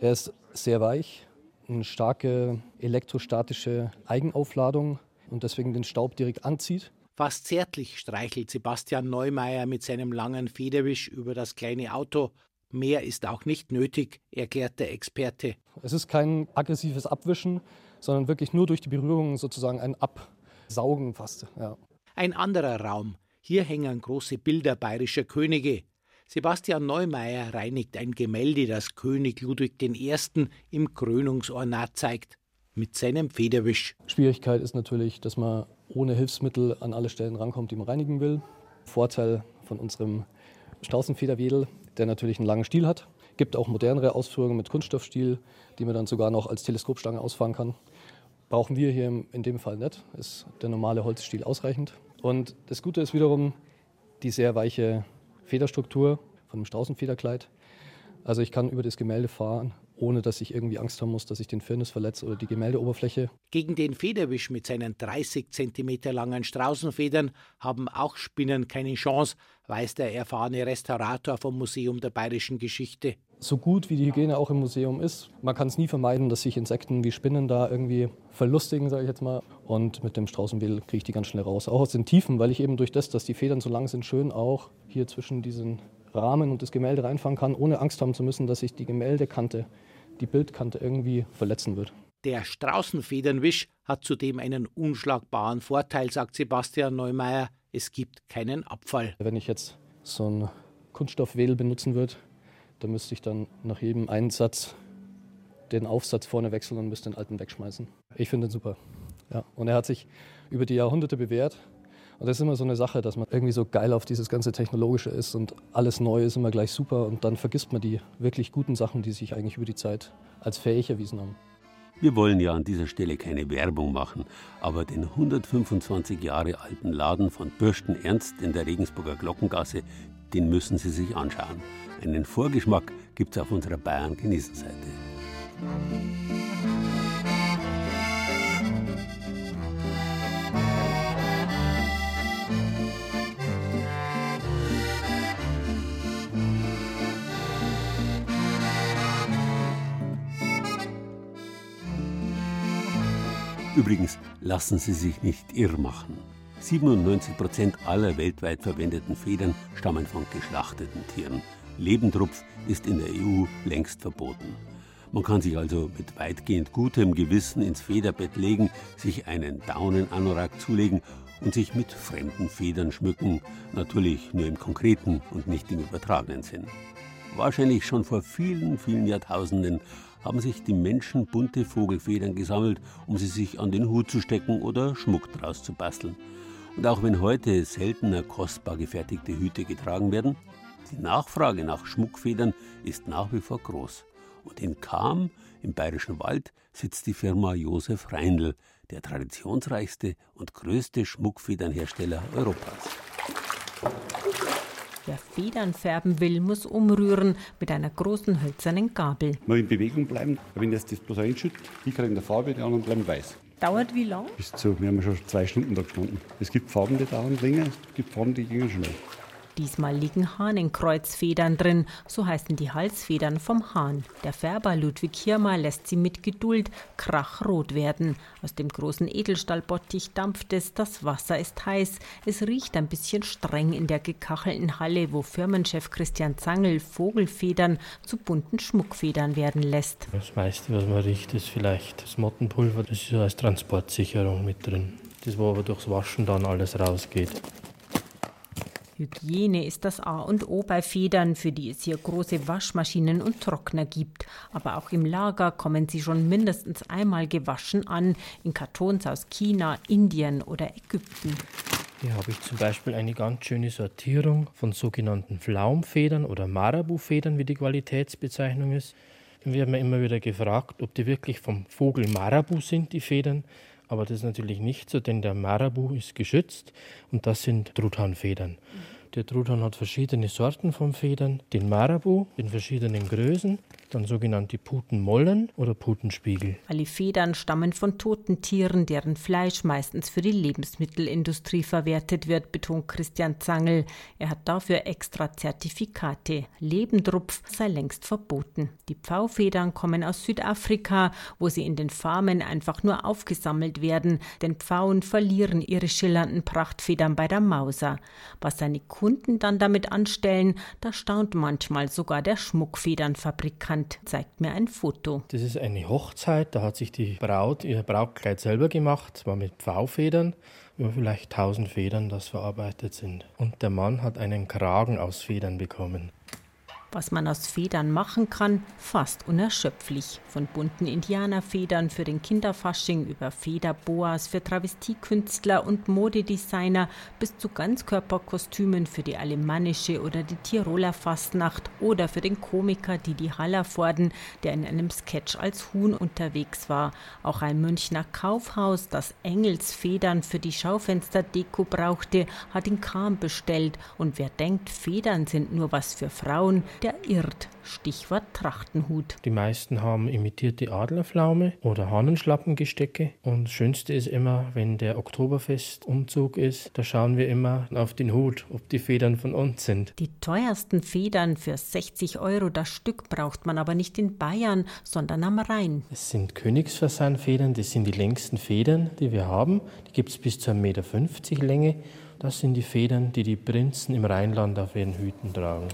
Speaker 16: Er ist sehr weich, eine starke elektrostatische Eigenaufladung und deswegen den Staub direkt anzieht.
Speaker 13: Fast zärtlich streichelt Sebastian Neumeier mit seinem langen Federwisch über das kleine Auto. Mehr ist auch nicht nötig, erklärt der Experte.
Speaker 16: Es ist kein aggressives Abwischen, sondern wirklich nur durch die Berührung sozusagen ein Absaugen fast. Ja.
Speaker 13: Ein anderer Raum. Hier hängen große Bilder bayerischer Könige. Sebastian Neumeier reinigt ein Gemälde, das König Ludwig I. im Krönungsornat zeigt, mit seinem Federwisch.
Speaker 16: Schwierigkeit ist natürlich, dass man ohne Hilfsmittel an alle Stellen rankommt, die man reinigen will. Vorteil von unserem Straußenfederwedel, der natürlich einen langen Stiel hat. Gibt auch modernere Ausführungen mit Kunststoffstiel, die man dann sogar noch als Teleskopstange ausfahren kann. Brauchen wir hier in dem Fall nicht. Ist der normale Holzstiel ausreichend. Und das Gute ist wiederum die sehr weiche Federstruktur von dem Straußenfederkleid. Also ich kann über das Gemälde fahren, ohne dass ich irgendwie Angst haben muss, dass ich den Firnis verletze oder die Gemäldeoberfläche.
Speaker 13: Gegen den Federwisch mit seinen 30 cm langen Straußenfedern haben auch Spinnen keine Chance, weiß der erfahrene Restaurator vom Museum der Bayerischen Geschichte.
Speaker 16: So gut wie die Hygiene auch im Museum ist, man kann es nie vermeiden, dass sich Insekten wie Spinnen da irgendwie verlustigen, sage ich jetzt mal. Und mit dem Straußenwedel kriege ich die ganz schnell raus. Auch aus den Tiefen, weil ich eben durch das, dass die Federn so lang sind, schön auch hier zwischen diesen Rahmen und das Gemälde reinfahren kann, ohne Angst haben zu müssen, dass sich die Gemäldekante, die Bildkante irgendwie verletzen wird.
Speaker 13: Der Straußenfedernwisch hat zudem einen unschlagbaren Vorteil, sagt Sebastian Neumeier. Es gibt keinen Abfall.
Speaker 16: Wenn ich jetzt so ein Kunststoffwedel benutzen würde, da müsste ich dann nach jedem Einsatz den Aufsatz vorne wechseln und müsste den alten wegschmeißen. Ich finde ihn super. Ja. Und er hat sich über die Jahrhunderte bewährt Und das ist immer so eine Sache, dass man irgendwie so geil auf dieses ganze Technologische ist und alles Neue ist immer gleich super und dann vergisst man die wirklich guten Sachen, die sich eigentlich über die Zeit als fähig erwiesen haben.
Speaker 3: Wir wollen ja an dieser Stelle keine Werbung machen, aber den 125 Jahre alten Laden von Bürsten Ernst in der Regensburger Glockengasse, den müssen Sie sich anschauen. Einen Vorgeschmack gibt es auf unserer Bayern-Genießerseite. Übrigens lassen Sie sich nicht irr machen. 97 Prozent aller weltweit verwendeten Federn stammen von geschlachteten Tieren. Lebendrupf ist in der EU längst verboten. Man kann sich also mit weitgehend gutem Gewissen ins Federbett legen, sich einen Daunenanorak zulegen und sich mit fremden Federn schmücken, natürlich nur im konkreten und nicht im übertragenen Sinn. Wahrscheinlich schon vor vielen, vielen Jahrtausenden haben sich die Menschen bunte Vogelfedern gesammelt, um sie sich an den Hut zu stecken oder Schmuck draus zu basteln. Und auch wenn heute seltener kostbar gefertigte Hüte getragen werden, die Nachfrage nach Schmuckfedern ist nach wie vor groß. Und in Cham, im Bayerischen Wald, sitzt die Firma Josef Reindl, der traditionsreichste und größte Schmuckfedernhersteller Europas.
Speaker 17: Wer Federn färben will, muss umrühren mit einer großen hölzernen Gabel.
Speaker 18: Mal in Bewegung bleiben. Wenn jetzt das bloß einschüttet, die kriegen eine Farbe, die anderen bleiben weiß.
Speaker 17: Dauert wie lang?
Speaker 18: Bis zu, wir haben schon zwei Stunden da gestanden. Es gibt Farben, die dauern länger, es gibt Farben, die gehen schnell.
Speaker 17: Diesmal liegen Hahnenkreuzfedern drin, so heißen die Halsfedern vom Hahn. Der Färber Ludwig Hirmer lässt sie mit Geduld krachrot werden. Aus dem großen Edelstahlbottich dampft es, das Wasser ist heiß. Es riecht ein bisschen streng in der gekachelten Halle, wo Firmenchef Christian Zangel Vogelfedern zu bunten Schmuckfedern werden lässt.
Speaker 19: Das meiste, was man riecht, ist vielleicht das Mottenpulver. Das ist als Transportsicherung mit drin. Das, wo aber durchs Waschen dann alles rausgeht.
Speaker 17: Hygiene ist das A und O bei Federn, für die es hier große Waschmaschinen und Trockner gibt. Aber auch im Lager kommen sie schon mindestens einmal gewaschen an, in Kartons aus China, Indien oder Ägypten.
Speaker 19: Hier habe ich zum Beispiel eine ganz schöne Sortierung von sogenannten Flaumfedern oder Marabu-Federn, wie die Qualitätsbezeichnung ist. Wir werden immer wieder gefragt, ob die wirklich vom Vogel Marabu sind, die Federn. Aber das ist natürlich nicht so, denn der Marabu ist geschützt und das sind Truthahnfedern. Der Truthahn hat verschiedene Sorten von Federn. Den Marabu in verschiedenen Größen, dann sogenannte Putenmollen oder Putenspiegel.
Speaker 17: Alle Federn stammen von toten Tieren, deren Fleisch meistens für die Lebensmittelindustrie verwertet wird, betont Christian Zangel. Er hat dafür extra Zertifikate. Lebendrupf sei längst verboten. Die Pfaufedern kommen aus Südafrika, wo sie in den Farmen einfach nur aufgesammelt werden, denn Pfauen verlieren ihre schillernden Prachtfedern bei der Mauser. Was seine Kunden dann damit anstellen, da staunt manchmal sogar der Schmuckfedernfabrikant, zeigt mir ein Foto.
Speaker 19: Das ist eine Hochzeit, da hat sich die Braut ihr Brautkleid selber gemacht, war mit Pfaufedern, über vielleicht 1000 Federn, das verarbeitet sind. Und der Mann hat einen Kragen aus Federn bekommen.
Speaker 17: Was man aus Federn machen kann, fast unerschöpflich. Von bunten Indianerfedern für den Kinderfasching über Federboas für Travestiekünstler und Modedesigner bis zu Ganzkörperkostümen für die alemannische oder die Tiroler Fastnacht oder für den Komiker Didi Hallervorden, der in einem Sketch als Huhn unterwegs war. Auch ein Münchner Kaufhaus, das Engelsfedern für die Schaufensterdeko brauchte, hat in Kram bestellt. Und wer denkt, Federn sind nur was für Frauen, der irrt. Stichwort Trachtenhut.
Speaker 19: Die meisten haben imitierte Adlerpflaume oder Hahnenschlappengestecke. Und das Schönste ist immer, wenn der Oktoberfestumzug ist, da schauen wir immer auf den Hut, ob die Federn von uns sind.
Speaker 17: Die teuersten Federn für 60 Euro das Stück braucht man aber nicht in Bayern, sondern am Rhein.
Speaker 19: Es sind Königsfasanfedern, das sind die längsten Federn, die wir haben. Die gibt es bis zu 1,50 Meter Länge. Das sind die Federn, die die Prinzen im Rheinland auf ihren Hüten tragen.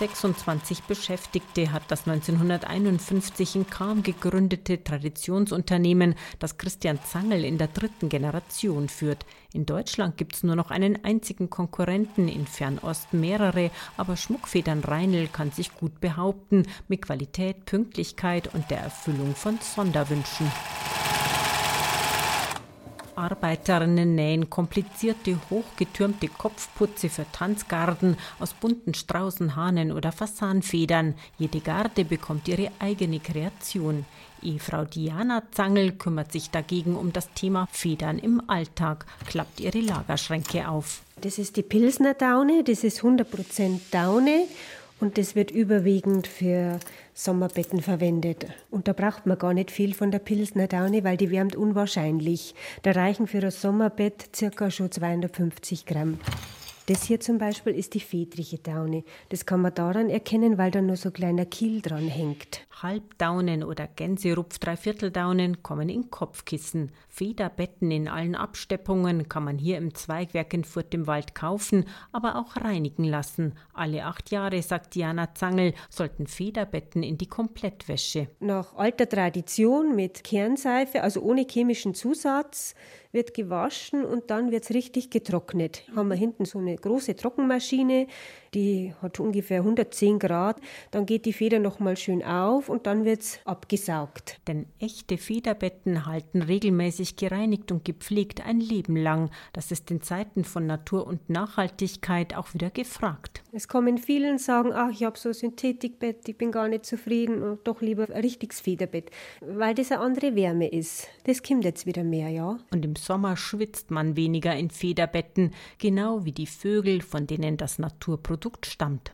Speaker 17: 26 Beschäftigte hat das 1951 in Cham gegründete Traditionsunternehmen, das Christian Zangel in der dritten Generation führt. In Deutschland gibt es nur noch einen einzigen Konkurrenten, in Fernost mehrere, aber Schmuckfedern Reinl kann sich gut behaupten, mit Qualität, Pünktlichkeit und der Erfüllung von Sonderwünschen. Arbeiterinnen nähen komplizierte, hochgetürmte Kopfputze für Tanzgarden aus bunten Straußenhahnen oder Fasanfedern. Jede Garde bekommt ihre eigene Kreation. Ehefrau Diana Zangel kümmert sich dagegen um das Thema Federn im Alltag, klappt ihre Lagerschränke auf.
Speaker 20: Das ist die Pilsner Daune, das ist 100% Daune und das wird überwiegend für Sommerbetten verwendet. Und da braucht man gar nicht viel von der Pilsner Daune, weil die wärmt unwahrscheinlich. Da reichen für das Sommerbett circa schon 250 Gramm. Das hier zum Beispiel ist die fedrige Daune. Das kann man daran erkennen, weil da nur so kleiner Kiel dran hängt.
Speaker 17: Halbdaunen oder Gänserupf Dreivierteldaunen kommen in Kopfkissen. Federbetten in allen Absteppungen kann man hier im Zweigwerk in Furt im Wald kaufen, aber auch reinigen lassen. Alle acht Jahre, sagt Diana Zangel, sollten Federbetten in die Komplettwäsche.
Speaker 20: Nach alter Tradition mit Kernseife, also ohne chemischen Zusatz, wird gewaschen und dann wird es richtig getrocknet. Haben wir hinten so eine große Trockenmaschine, die hat ungefähr 110 Grad. Dann geht die Feder nochmal schön auf und dann wird es abgesaugt.
Speaker 17: Denn echte Federbetten halten regelmäßig gereinigt und gepflegt ein Leben lang. Das ist in Zeiten von Natur und Nachhaltigkeit auch wieder gefragt.
Speaker 20: Es kommen viele und sagen, ach, ich habe so ein Synthetikbett, ich bin gar nicht zufrieden und doch lieber ein richtiges Federbett, weil das eine andere Wärme ist. Das kommt jetzt wieder mehr, ja.
Speaker 17: Und im Sommer schwitzt man weniger in Federbetten, genau wie die Vögel, von denen das Naturprodukt stammt.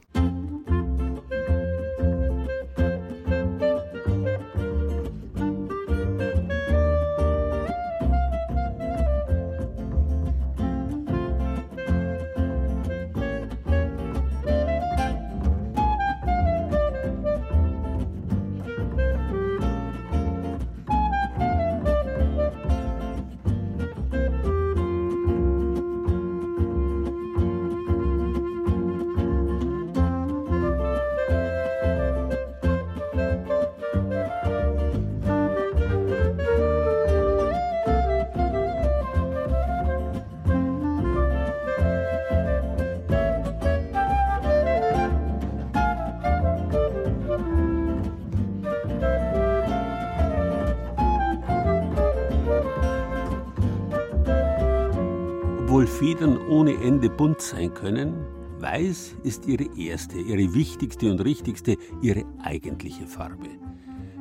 Speaker 3: Obwohl Federn ohne Ende bunt sein können, weiß ist ihre erste, ihre wichtigste und richtigste, ihre eigentliche Farbe.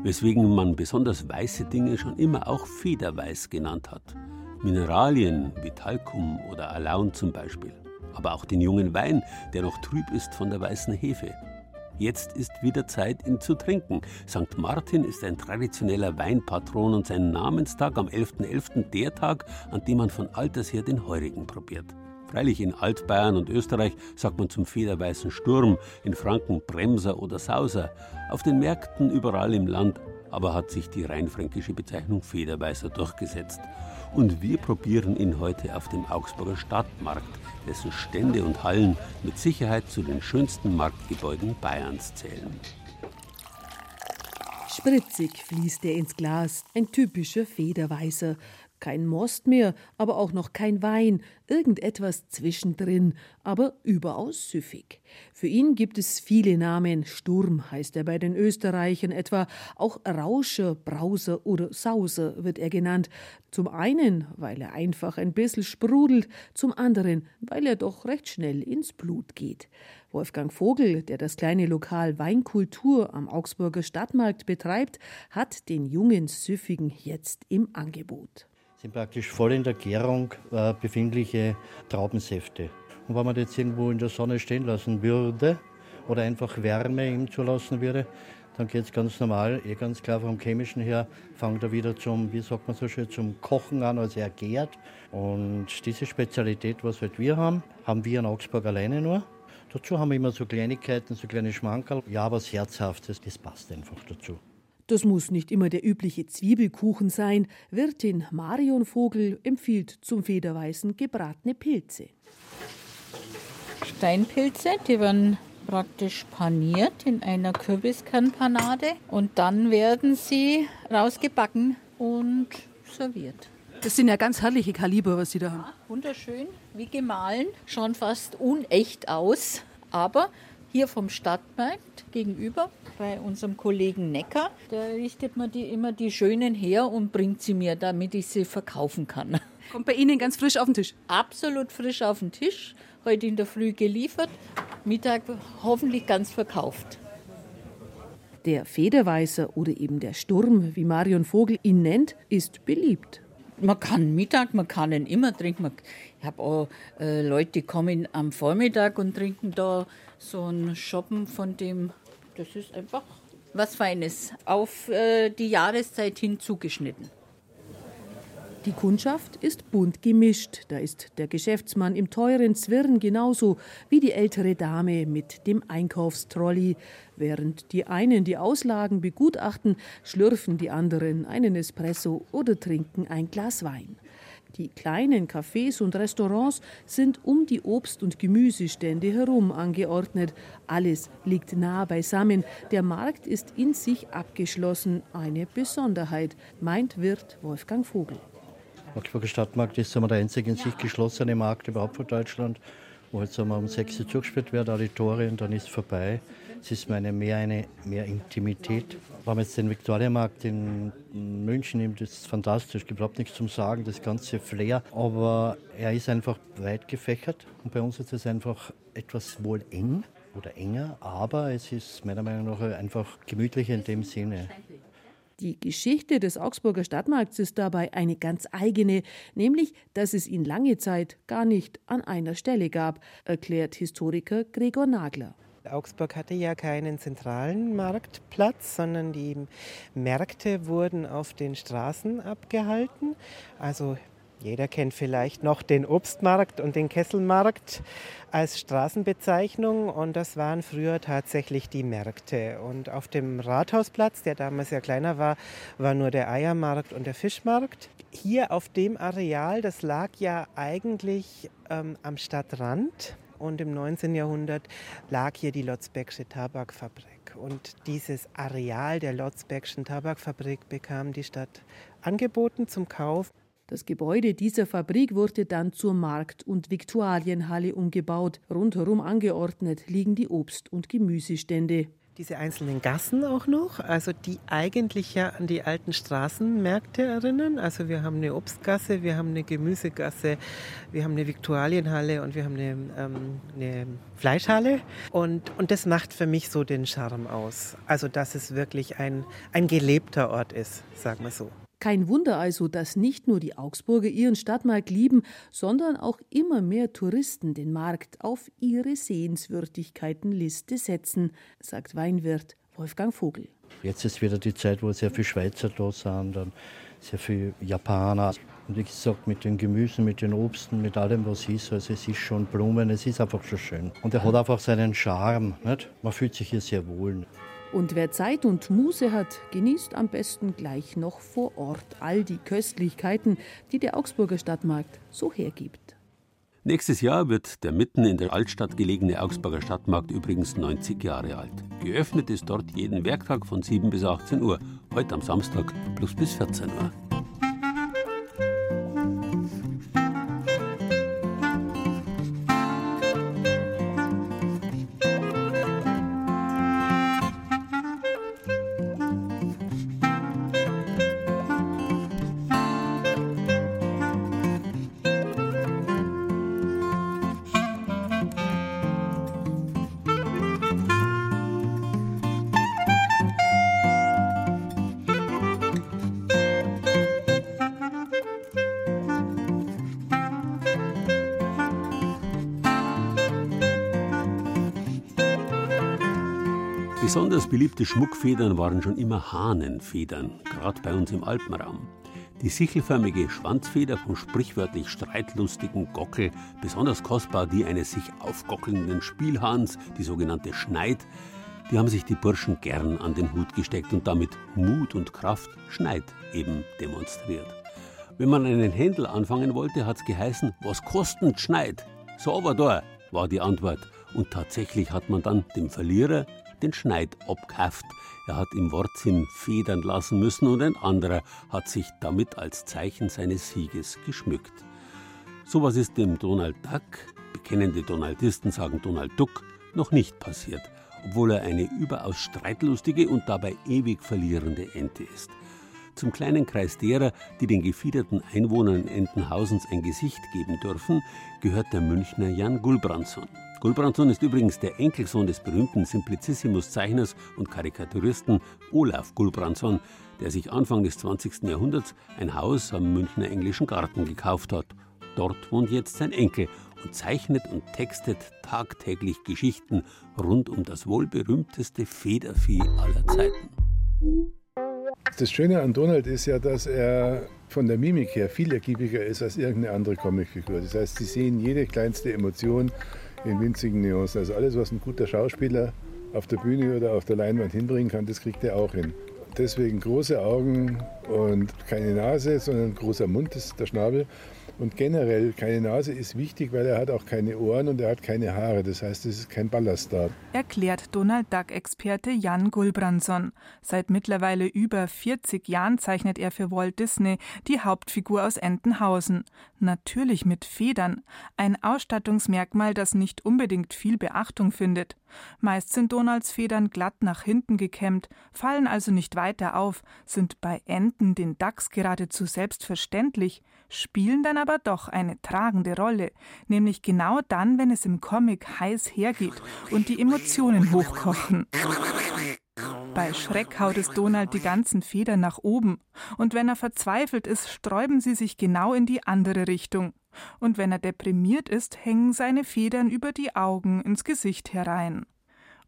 Speaker 3: Weswegen man besonders weiße Dinge schon immer auch Federweiß genannt hat. Mineralien wie Talkum oder Alaun zum Beispiel. Aber auch den jungen Wein, der noch trüb ist von der weißen Hefe. Jetzt ist wieder Zeit, ihn zu trinken. St. Martin ist ein traditioneller Weinpatron und sein Namenstag am 11.11. .11. der Tag, an dem man von alters her den Heurigen probiert. Freilich in Altbayern und Österreich sagt man zum federweißen Sturm, in Franken Bremser oder Sauser. Auf den Märkten überall im Land aber hat sich die rheinfränkische Bezeichnung Federweißer durchgesetzt. Und wir probieren ihn heute auf dem Augsburger Stadtmarkt, dessen Stände und Hallen mit Sicherheit zu den schönsten Marktgebäuden Bayerns zählen.
Speaker 21: Spritzig fließt er ins Glas, ein typischer Federweißer. Kein Most mehr, aber auch noch kein Wein, irgendetwas zwischendrin, aber überaus süffig. Für ihn gibt es viele Namen. Sturm heißt er bei den Österreichern etwa, auch Rauscher, Brauser oder Sauser wird er genannt. Zum einen, weil er einfach ein bisschen sprudelt, zum anderen, weil er doch recht schnell ins Blut geht. Wolfgang Vogel, der das kleine Lokal Weinkultur am Augsburger Stadtmarkt betreibt, hat den jungen Süffigen jetzt im Angebot
Speaker 22: sind praktisch voll in der Gärung äh, befindliche Traubensäfte. Und wenn man das irgendwo in der Sonne stehen lassen würde oder einfach Wärme ihm zulassen würde, dann geht es ganz normal, eh ganz klar vom Chemischen her, fängt er wieder zum, wie sagt man so schön, zum Kochen an, also er gärt. Und diese Spezialität, was halt wir haben, haben wir in Augsburg alleine nur. Dazu haben wir immer so Kleinigkeiten, so kleine Schmankerl. Ja, was Herzhaftes, das passt einfach dazu.
Speaker 21: Das muss nicht immer der übliche Zwiebelkuchen sein. Wirtin Marion Vogel empfiehlt zum Federweißen gebratene Pilze.
Speaker 23: Steinpilze, die werden praktisch paniert in einer Kürbiskernpanade und dann werden sie rausgebacken und serviert.
Speaker 21: Das sind ja ganz herrliche Kaliber, was Sie da haben. Ja,
Speaker 23: wunderschön, wie gemahlen, schauen fast unecht aus, aber hier vom Stadtmarkt gegenüber bei unserem Kollegen Necker. Da richtet man die immer die schönen her und bringt sie mir, damit ich sie verkaufen kann.
Speaker 21: Kommt bei Ihnen ganz frisch auf den Tisch?
Speaker 23: Absolut frisch auf den Tisch. Heute in der Früh geliefert, Mittag hoffentlich ganz verkauft.
Speaker 21: Der Federweißer oder eben der Sturm, wie Marion Vogel ihn nennt, ist beliebt.
Speaker 23: Man kann Mittag, man kann ihn immer trinken. Ich habe auch äh, Leute, die kommen am Vormittag und trinken da so einen Shoppen von dem. Das ist einfach was Feines, auf äh, die Jahreszeit hin zugeschnitten.
Speaker 21: Die Kundschaft ist bunt gemischt. Da ist der Geschäftsmann im teuren Zwirn genauso wie die ältere Dame mit dem Einkaufstrolley. Während die einen die Auslagen begutachten, schlürfen die anderen einen Espresso oder trinken ein Glas Wein. Die kleinen Cafés und Restaurants sind um die Obst- und Gemüsestände herum angeordnet. Alles liegt nah beisammen. Der Markt ist in sich abgeschlossen. Eine Besonderheit, meint Wirt Wolfgang Vogel.
Speaker 22: Augsburger Stadtmarkt ist der einzige in sich geschlossene Markt überhaupt von Deutschland, wo jetzt um 6 Uhr zugespielt wird, Auditorien, dann ist vorbei. Es ist meine mehr eine mehr Intimität. Wenn man jetzt den Viktualienmarkt in München nimmt, ist es fantastisch, gibt überhaupt nichts zum Sagen, das ganze Flair. Aber er ist einfach weit gefächert und bei uns ist es einfach etwas wohl eng oder enger, aber es ist meiner Meinung nach einfach gemütlicher in dem Sinne.
Speaker 21: Die Geschichte des Augsburger Stadtmarkts ist dabei eine ganz eigene, nämlich, dass es ihn lange Zeit gar nicht an einer Stelle gab, erklärt Historiker Gregor Nagler.
Speaker 24: Augsburg hatte ja keinen zentralen Marktplatz, sondern die Märkte wurden auf den Straßen abgehalten. Also jeder kennt vielleicht noch den Obstmarkt und den Kesselmarkt als Straßenbezeichnung und das waren früher tatsächlich die Märkte. Und auf dem Rathausplatz, der damals ja kleiner war, war nur der Eiermarkt und der Fischmarkt. Hier auf dem Areal, das lag ja eigentlich ähm, am Stadtrand und im 19. Jahrhundert lag hier die Lotzbecksche Tabakfabrik. Und dieses Areal der Lotzbeckschen Tabakfabrik bekam die Stadt angeboten zum Kauf.
Speaker 21: Das Gebäude dieser Fabrik wurde dann zur Markt- und Viktualienhalle umgebaut. Rundherum angeordnet liegen die Obst- und Gemüsestände.
Speaker 24: Diese einzelnen Gassen auch noch, also die eigentlich ja an die alten Straßenmärkte erinnern. Also wir haben eine Obstgasse, wir haben eine Gemüsegasse, wir haben eine Viktualienhalle und wir haben eine, ähm, eine Fleischhalle. Und, und das macht für mich so den Charme aus. Also dass es wirklich ein, ein gelebter Ort ist, sagen wir so.
Speaker 21: Kein Wunder also, dass nicht nur die Augsburger ihren Stadtmarkt lieben, sondern auch immer mehr Touristen den Markt auf ihre Sehenswürdigkeitenliste setzen, sagt Weinwirt Wolfgang Vogel.
Speaker 22: Jetzt ist wieder die Zeit, wo sehr viele Schweizer da sind, dann sehr viele Japaner. Und wie gesagt, mit den Gemüsen, mit den Obsten, mit allem, was ist. Also es ist schon Blumen, es ist einfach schon schön. Und er hat einfach seinen Charme. Nicht? Man fühlt sich hier sehr wohl.
Speaker 21: Und wer Zeit und Muße hat, genießt am besten gleich noch vor Ort all die Köstlichkeiten, die der Augsburger Stadtmarkt so hergibt.
Speaker 3: Nächstes Jahr wird der mitten in der Altstadt gelegene Augsburger Stadtmarkt übrigens 90 Jahre alt. Geöffnet ist dort jeden Werktag von 7 bis 18 Uhr, heute am Samstag plus bis 14 Uhr. Besonders beliebte Schmuckfedern waren schon immer Hahnenfedern, gerade bei uns im Alpenraum. Die sichelförmige Schwanzfeder vom sprichwörtlich streitlustigen Gockel, besonders kostbar die eines sich aufgockelnden Spielhahns, die sogenannte Schneid, die haben sich die Burschen gern an den Hut gesteckt und damit Mut und Kraft Schneid eben demonstriert. Wenn man einen Händel anfangen wollte, hat's geheißen, was kostet Schneid? So aber da, war die Antwort. Und tatsächlich hat man dann dem Verlierer den Schneid abkauft. Er hat im Wortsinn federn lassen müssen und ein anderer hat sich damit als Zeichen seines Sieges geschmückt. Sowas ist dem Donald Duck, bekennende Donaldisten sagen Donald Duck, noch nicht passiert, obwohl er eine überaus streitlustige und dabei ewig verlierende Ente ist. Zum kleinen Kreis derer, die den gefiederten Einwohnern Entenhausens ein Gesicht geben dürfen, gehört der Münchner Jan Gulbrandsson. Gulbrandsson ist übrigens der Enkelsohn des berühmten Simplicissimus-Zeichners und Karikaturisten Olaf Gulbrandsson, der sich Anfang des 20. Jahrhunderts ein Haus am Münchner Englischen Garten gekauft hat. Dort wohnt jetzt sein Enkel und zeichnet und textet tagtäglich Geschichten rund um das wohl berühmteste Federvieh aller Zeiten.
Speaker 25: Das Schöne an Donald ist ja, dass er von der Mimik her viel ergiebiger ist als irgendeine andere Comicfigur. Das heißt, Sie sehen jede kleinste Emotion in winzigen Nuancen. Also alles, was ein guter Schauspieler auf der Bühne oder auf der Leinwand hinbringen kann, das kriegt er auch hin. Deswegen große Augen und keine Nase, sondern großer Mund, das ist der Schnabel. Und generell, keine Nase ist wichtig, weil er hat auch keine Ohren und er hat keine Haare. Das heißt, es ist kein Ballast da.
Speaker 26: Erklärt Donald Duck-Experte Jan Gulbrandsson. Seit mittlerweile über 40 Jahren zeichnet er für Walt Disney die Hauptfigur aus Entenhausen. Natürlich mit Federn. Ein Ausstattungsmerkmal, das nicht unbedingt viel Beachtung findet. Meist sind Donalds Federn glatt nach hinten gekämmt, fallen also nicht weiter auf, sind bei Enten den Dachs geradezu selbstverständlich, spielen dann aber doch eine tragende Rolle, nämlich genau dann, wenn es im Comic heiß hergeht und die Emotionen hochkochen. Bei Schreck haut es Donald die ganzen Federn nach oben, und wenn er verzweifelt ist, sträuben sie sich genau in die andere Richtung. Und wenn er deprimiert ist, hängen seine Federn über die Augen ins Gesicht herein.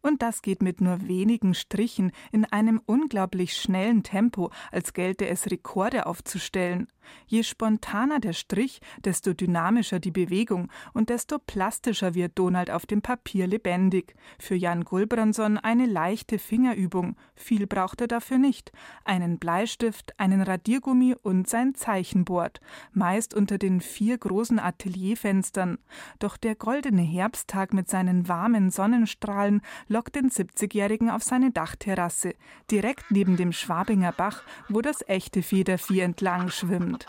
Speaker 26: Und das geht mit nur wenigen Strichen in einem unglaublich schnellen Tempo, als gelte es Rekorde aufzustellen. Je spontaner der Strich, desto dynamischer die Bewegung und desto plastischer wird Donald auf dem Papier lebendig. Für Jan Gulbranson eine leichte Fingerübung. Viel braucht er dafür nicht. Einen Bleistift, einen Radiergummi und sein Zeichenboard. Meist unter den vier großen Atelierfenstern. Doch der goldene Herbsttag mit seinen warmen Sonnenstrahlen lockt den 70-Jährigen auf seine Dachterrasse, direkt neben dem Schwabinger Bach, wo das echte Federvieh entlang schwimmt. Land?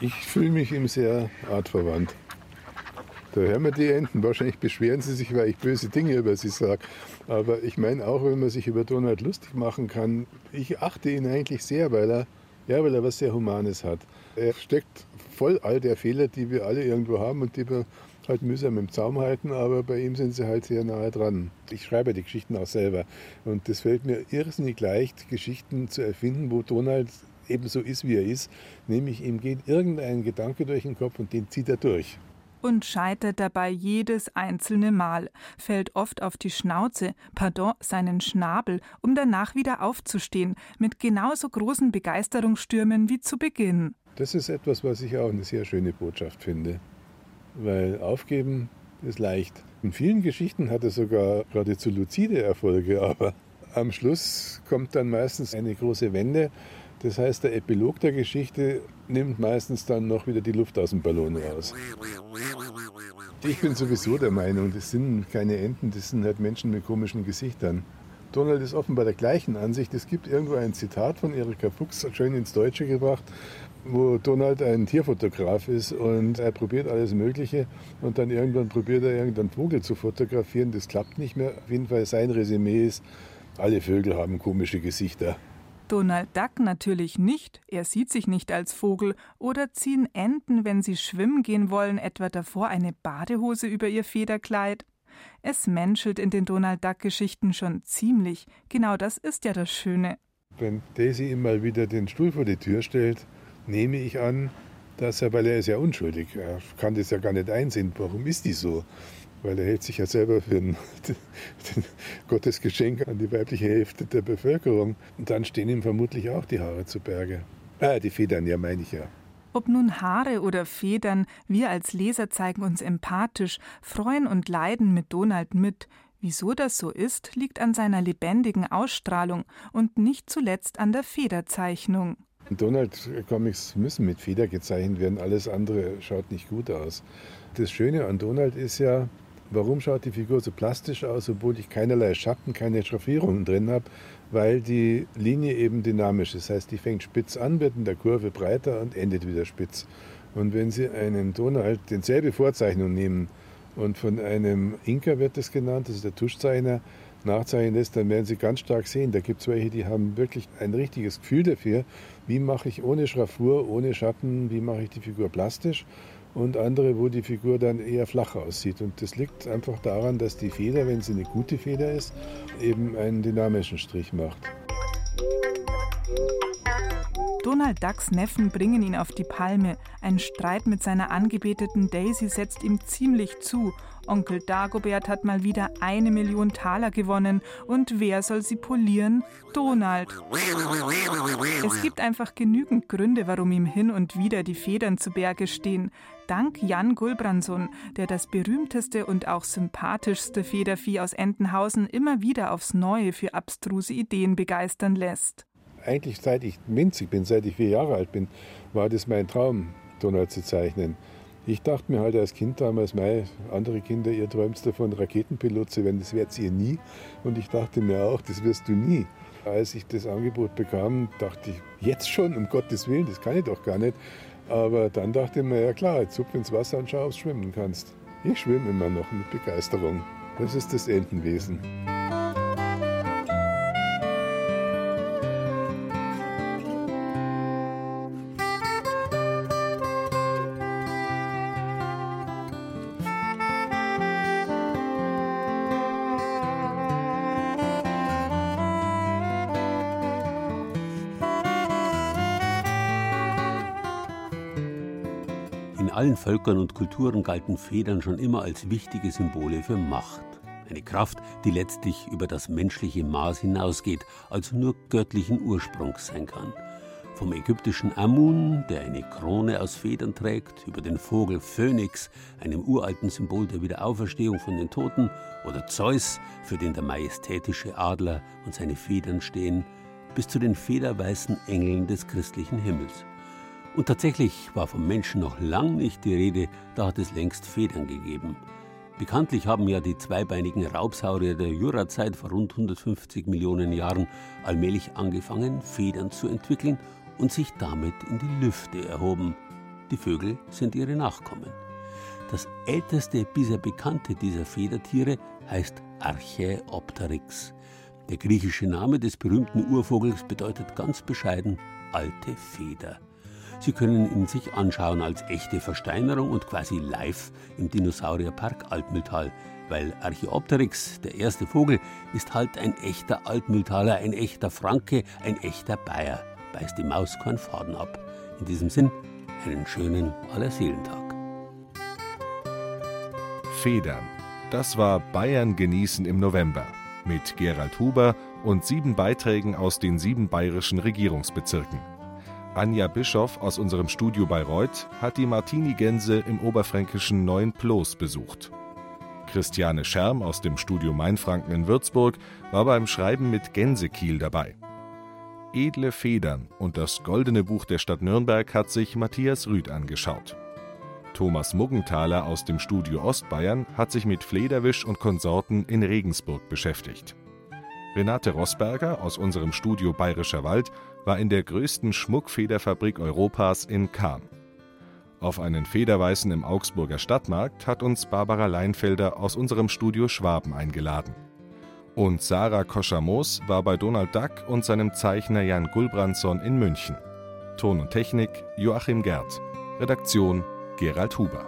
Speaker 25: Ich fühle mich ihm sehr artverwandt. Da hören wir die Enten. Wahrscheinlich beschweren sie sich, weil ich böse Dinge über sie sage. Aber ich meine auch, wenn man sich über Donald lustig machen kann, ich achte ihn eigentlich sehr, weil er, ja, weil er was sehr Humanes hat. Er steckt voll all der Fehler, die wir alle irgendwo haben und die wir halt mühsam im Zaum halten, aber bei ihm sind sie halt sehr nahe dran. Ich schreibe die Geschichten auch selber und das fällt mir irrsinnig leicht, Geschichten zu erfinden, wo Donald ebenso ist, wie er ist, nämlich ihm geht irgendein Gedanke durch den Kopf und den zieht er durch.
Speaker 26: Und scheitert dabei jedes einzelne Mal, fällt oft auf die Schnauze, pardon, seinen Schnabel, um danach wieder aufzustehen, mit genauso großen Begeisterungsstürmen wie zu Beginn.
Speaker 25: Das ist etwas, was ich auch eine sehr schöne Botschaft finde. Weil aufgeben ist leicht. In vielen Geschichten hat er sogar geradezu luzide Erfolge, aber am Schluss kommt dann meistens eine große Wende das heißt, der Epilog der Geschichte nimmt meistens dann noch wieder die Luft aus dem Ballon raus. Ich bin sowieso der Meinung, das sind keine Enten, das sind halt Menschen mit komischen Gesichtern. Donald ist offenbar der gleichen Ansicht. Es gibt irgendwo ein Zitat von Erika Fuchs, schön ins Deutsche gebracht, wo Donald ein Tierfotograf ist und er probiert alles Mögliche und dann irgendwann probiert er irgendeinen Vogel zu fotografieren. Das klappt nicht mehr. Auf jeden Fall sein Resümee ist, alle Vögel haben komische Gesichter.
Speaker 26: Donald Duck natürlich nicht, er sieht sich nicht als Vogel, oder ziehen Enten, wenn sie schwimmen gehen wollen, etwa davor eine Badehose über ihr Federkleid? Es menschelt in den Donald Duck-Geschichten schon ziemlich, genau das ist ja das Schöne.
Speaker 25: Wenn Daisy ihm mal wieder den Stuhl vor die Tür stellt, nehme ich an, dass er, weil er ist ja unschuldig, er kann das ja gar nicht einsehen, warum ist die so? Weil er hält sich ja selber für ein, Gottes Geschenk an die weibliche Hälfte der Bevölkerung. Und dann stehen ihm vermutlich auch die Haare zu Berge. Ah, die Federn, ja, meine ich ja.
Speaker 26: Ob nun Haare oder Federn, wir als Leser zeigen uns empathisch, freuen und leiden mit Donald mit. Wieso das so ist, liegt an seiner lebendigen Ausstrahlung und nicht zuletzt an der Federzeichnung.
Speaker 25: Donald-Comics müssen mit Feder gezeichnet werden, alles andere schaut nicht gut aus. Das Schöne an Donald ist ja, Warum schaut die Figur so plastisch aus, obwohl ich keinerlei Schatten, keine Schraffierungen drin habe? Weil die Linie eben dynamisch ist. Das heißt, die fängt spitz an, wird in der Kurve breiter und endet wieder spitz. Und wenn Sie einen Donald denselbe Vorzeichnung nehmen und von einem Inka wird das genannt, das ist der Tuschzeichner, nachzeichnen lässt, dann werden Sie ganz stark sehen, da gibt es welche, die haben wirklich ein richtiges Gefühl dafür, wie mache ich ohne Schraffur, ohne Schatten, wie mache ich die Figur plastisch und andere, wo die Figur dann eher flach aussieht. Und das liegt einfach daran, dass die Feder, wenn sie eine gute Feder ist, eben einen dynamischen Strich macht.
Speaker 26: Donald Ducks Neffen bringen ihn auf die Palme. Ein Streit mit seiner angebeteten Daisy setzt ihm ziemlich zu. Onkel Dagobert hat mal wieder eine Million Taler gewonnen. Und wer soll sie polieren? Donald. Es gibt einfach genügend Gründe, warum ihm hin und wieder die Federn zu Berge stehen. Dank Jan Gulbranson, der das berühmteste und auch sympathischste Federvieh aus Entenhausen immer wieder aufs Neue für abstruse Ideen begeistern lässt
Speaker 25: eigentlich seit ich winzig bin, seit ich vier Jahre alt bin, war das mein Traum, Donald zu zeichnen. Ich dachte mir halt als Kind damals, mei, andere Kinder, ihr träumt davon, Raketenpilot zu werden, das werdet ihr nie. Und ich dachte mir auch, das wirst du nie. Als ich das Angebot bekam, dachte ich, jetzt schon, um Gottes Willen, das kann ich doch gar nicht. Aber dann dachte ich mir, ja klar, jetzt hupf ins Wasser und schau, ob du schwimmen kannst. Ich schwimme immer noch mit Begeisterung. Das ist das Entenwesen.
Speaker 3: Allen Völkern und Kulturen galten Federn schon immer als wichtige Symbole für Macht. Eine Kraft, die letztlich über das menschliche Maß hinausgeht, also nur göttlichen Ursprungs sein kann. Vom ägyptischen Amun, der eine Krone aus Federn trägt, über den Vogel Phönix, einem uralten Symbol der Wiederauferstehung von den Toten, oder Zeus, für den der majestätische Adler und seine Federn stehen, bis zu den federweißen Engeln des christlichen Himmels. Und tatsächlich war vom Menschen noch lang nicht die Rede, da hat es längst Federn gegeben. Bekanntlich haben ja die zweibeinigen Raubsaurier der Jurazeit vor rund 150 Millionen Jahren allmählich angefangen, Federn zu entwickeln und sich damit in die Lüfte erhoben. Die Vögel sind ihre Nachkommen. Das älteste bisher bekannte dieser Federtiere heißt Archaeopteryx. Der griechische Name des berühmten Urvogels bedeutet ganz bescheiden alte Feder. Sie können ihn sich anschauen als echte Versteinerung und quasi live im Dinosaurierpark Altmühltal, weil Archaeopteryx, der erste Vogel, ist halt ein echter Altmühltaler, ein echter Franke, ein echter Bayer. Beißt die Maus keinen Faden ab. In diesem Sinn, einen schönen Allerseelentag.
Speaker 1: Federn. Das war Bayern genießen im November mit Gerald Huber und sieben Beiträgen aus den sieben bayerischen Regierungsbezirken. Anja Bischoff aus unserem Studio Bayreuth hat die Martini-Gänse im oberfränkischen Neuenploß besucht. Christiane Scherm aus dem Studio Mainfranken in Würzburg war beim Schreiben mit Gänsekiel dabei. Edle Federn und das Goldene Buch der Stadt Nürnberg hat sich Matthias Rüd angeschaut. Thomas Muggenthaler aus dem Studio Ostbayern hat sich mit Flederwisch und Konsorten in Regensburg beschäftigt. Renate Rosberger aus unserem Studio Bayerischer Wald war in der größten Schmuckfederfabrik Europas in Cham. Auf einen Federweißen im Augsburger Stadtmarkt hat uns Barbara Leinfelder aus unserem Studio Schwaben eingeladen. Und Sarah Koschamos war bei Donald Duck und seinem Zeichner Jan Gulbrandsson in München. Ton und Technik Joachim Gerd. Redaktion Gerald Huber.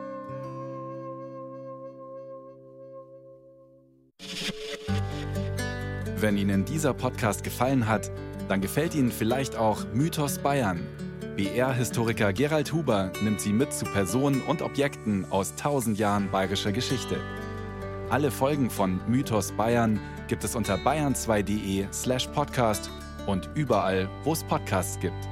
Speaker 27: Wenn Ihnen dieser Podcast gefallen hat, dann gefällt Ihnen vielleicht auch Mythos Bayern. BR-Historiker Gerald Huber nimmt Sie mit zu Personen und Objekten aus tausend Jahren bayerischer Geschichte. Alle Folgen von Mythos Bayern gibt es unter bayern2.de slash podcast und überall, wo es Podcasts gibt.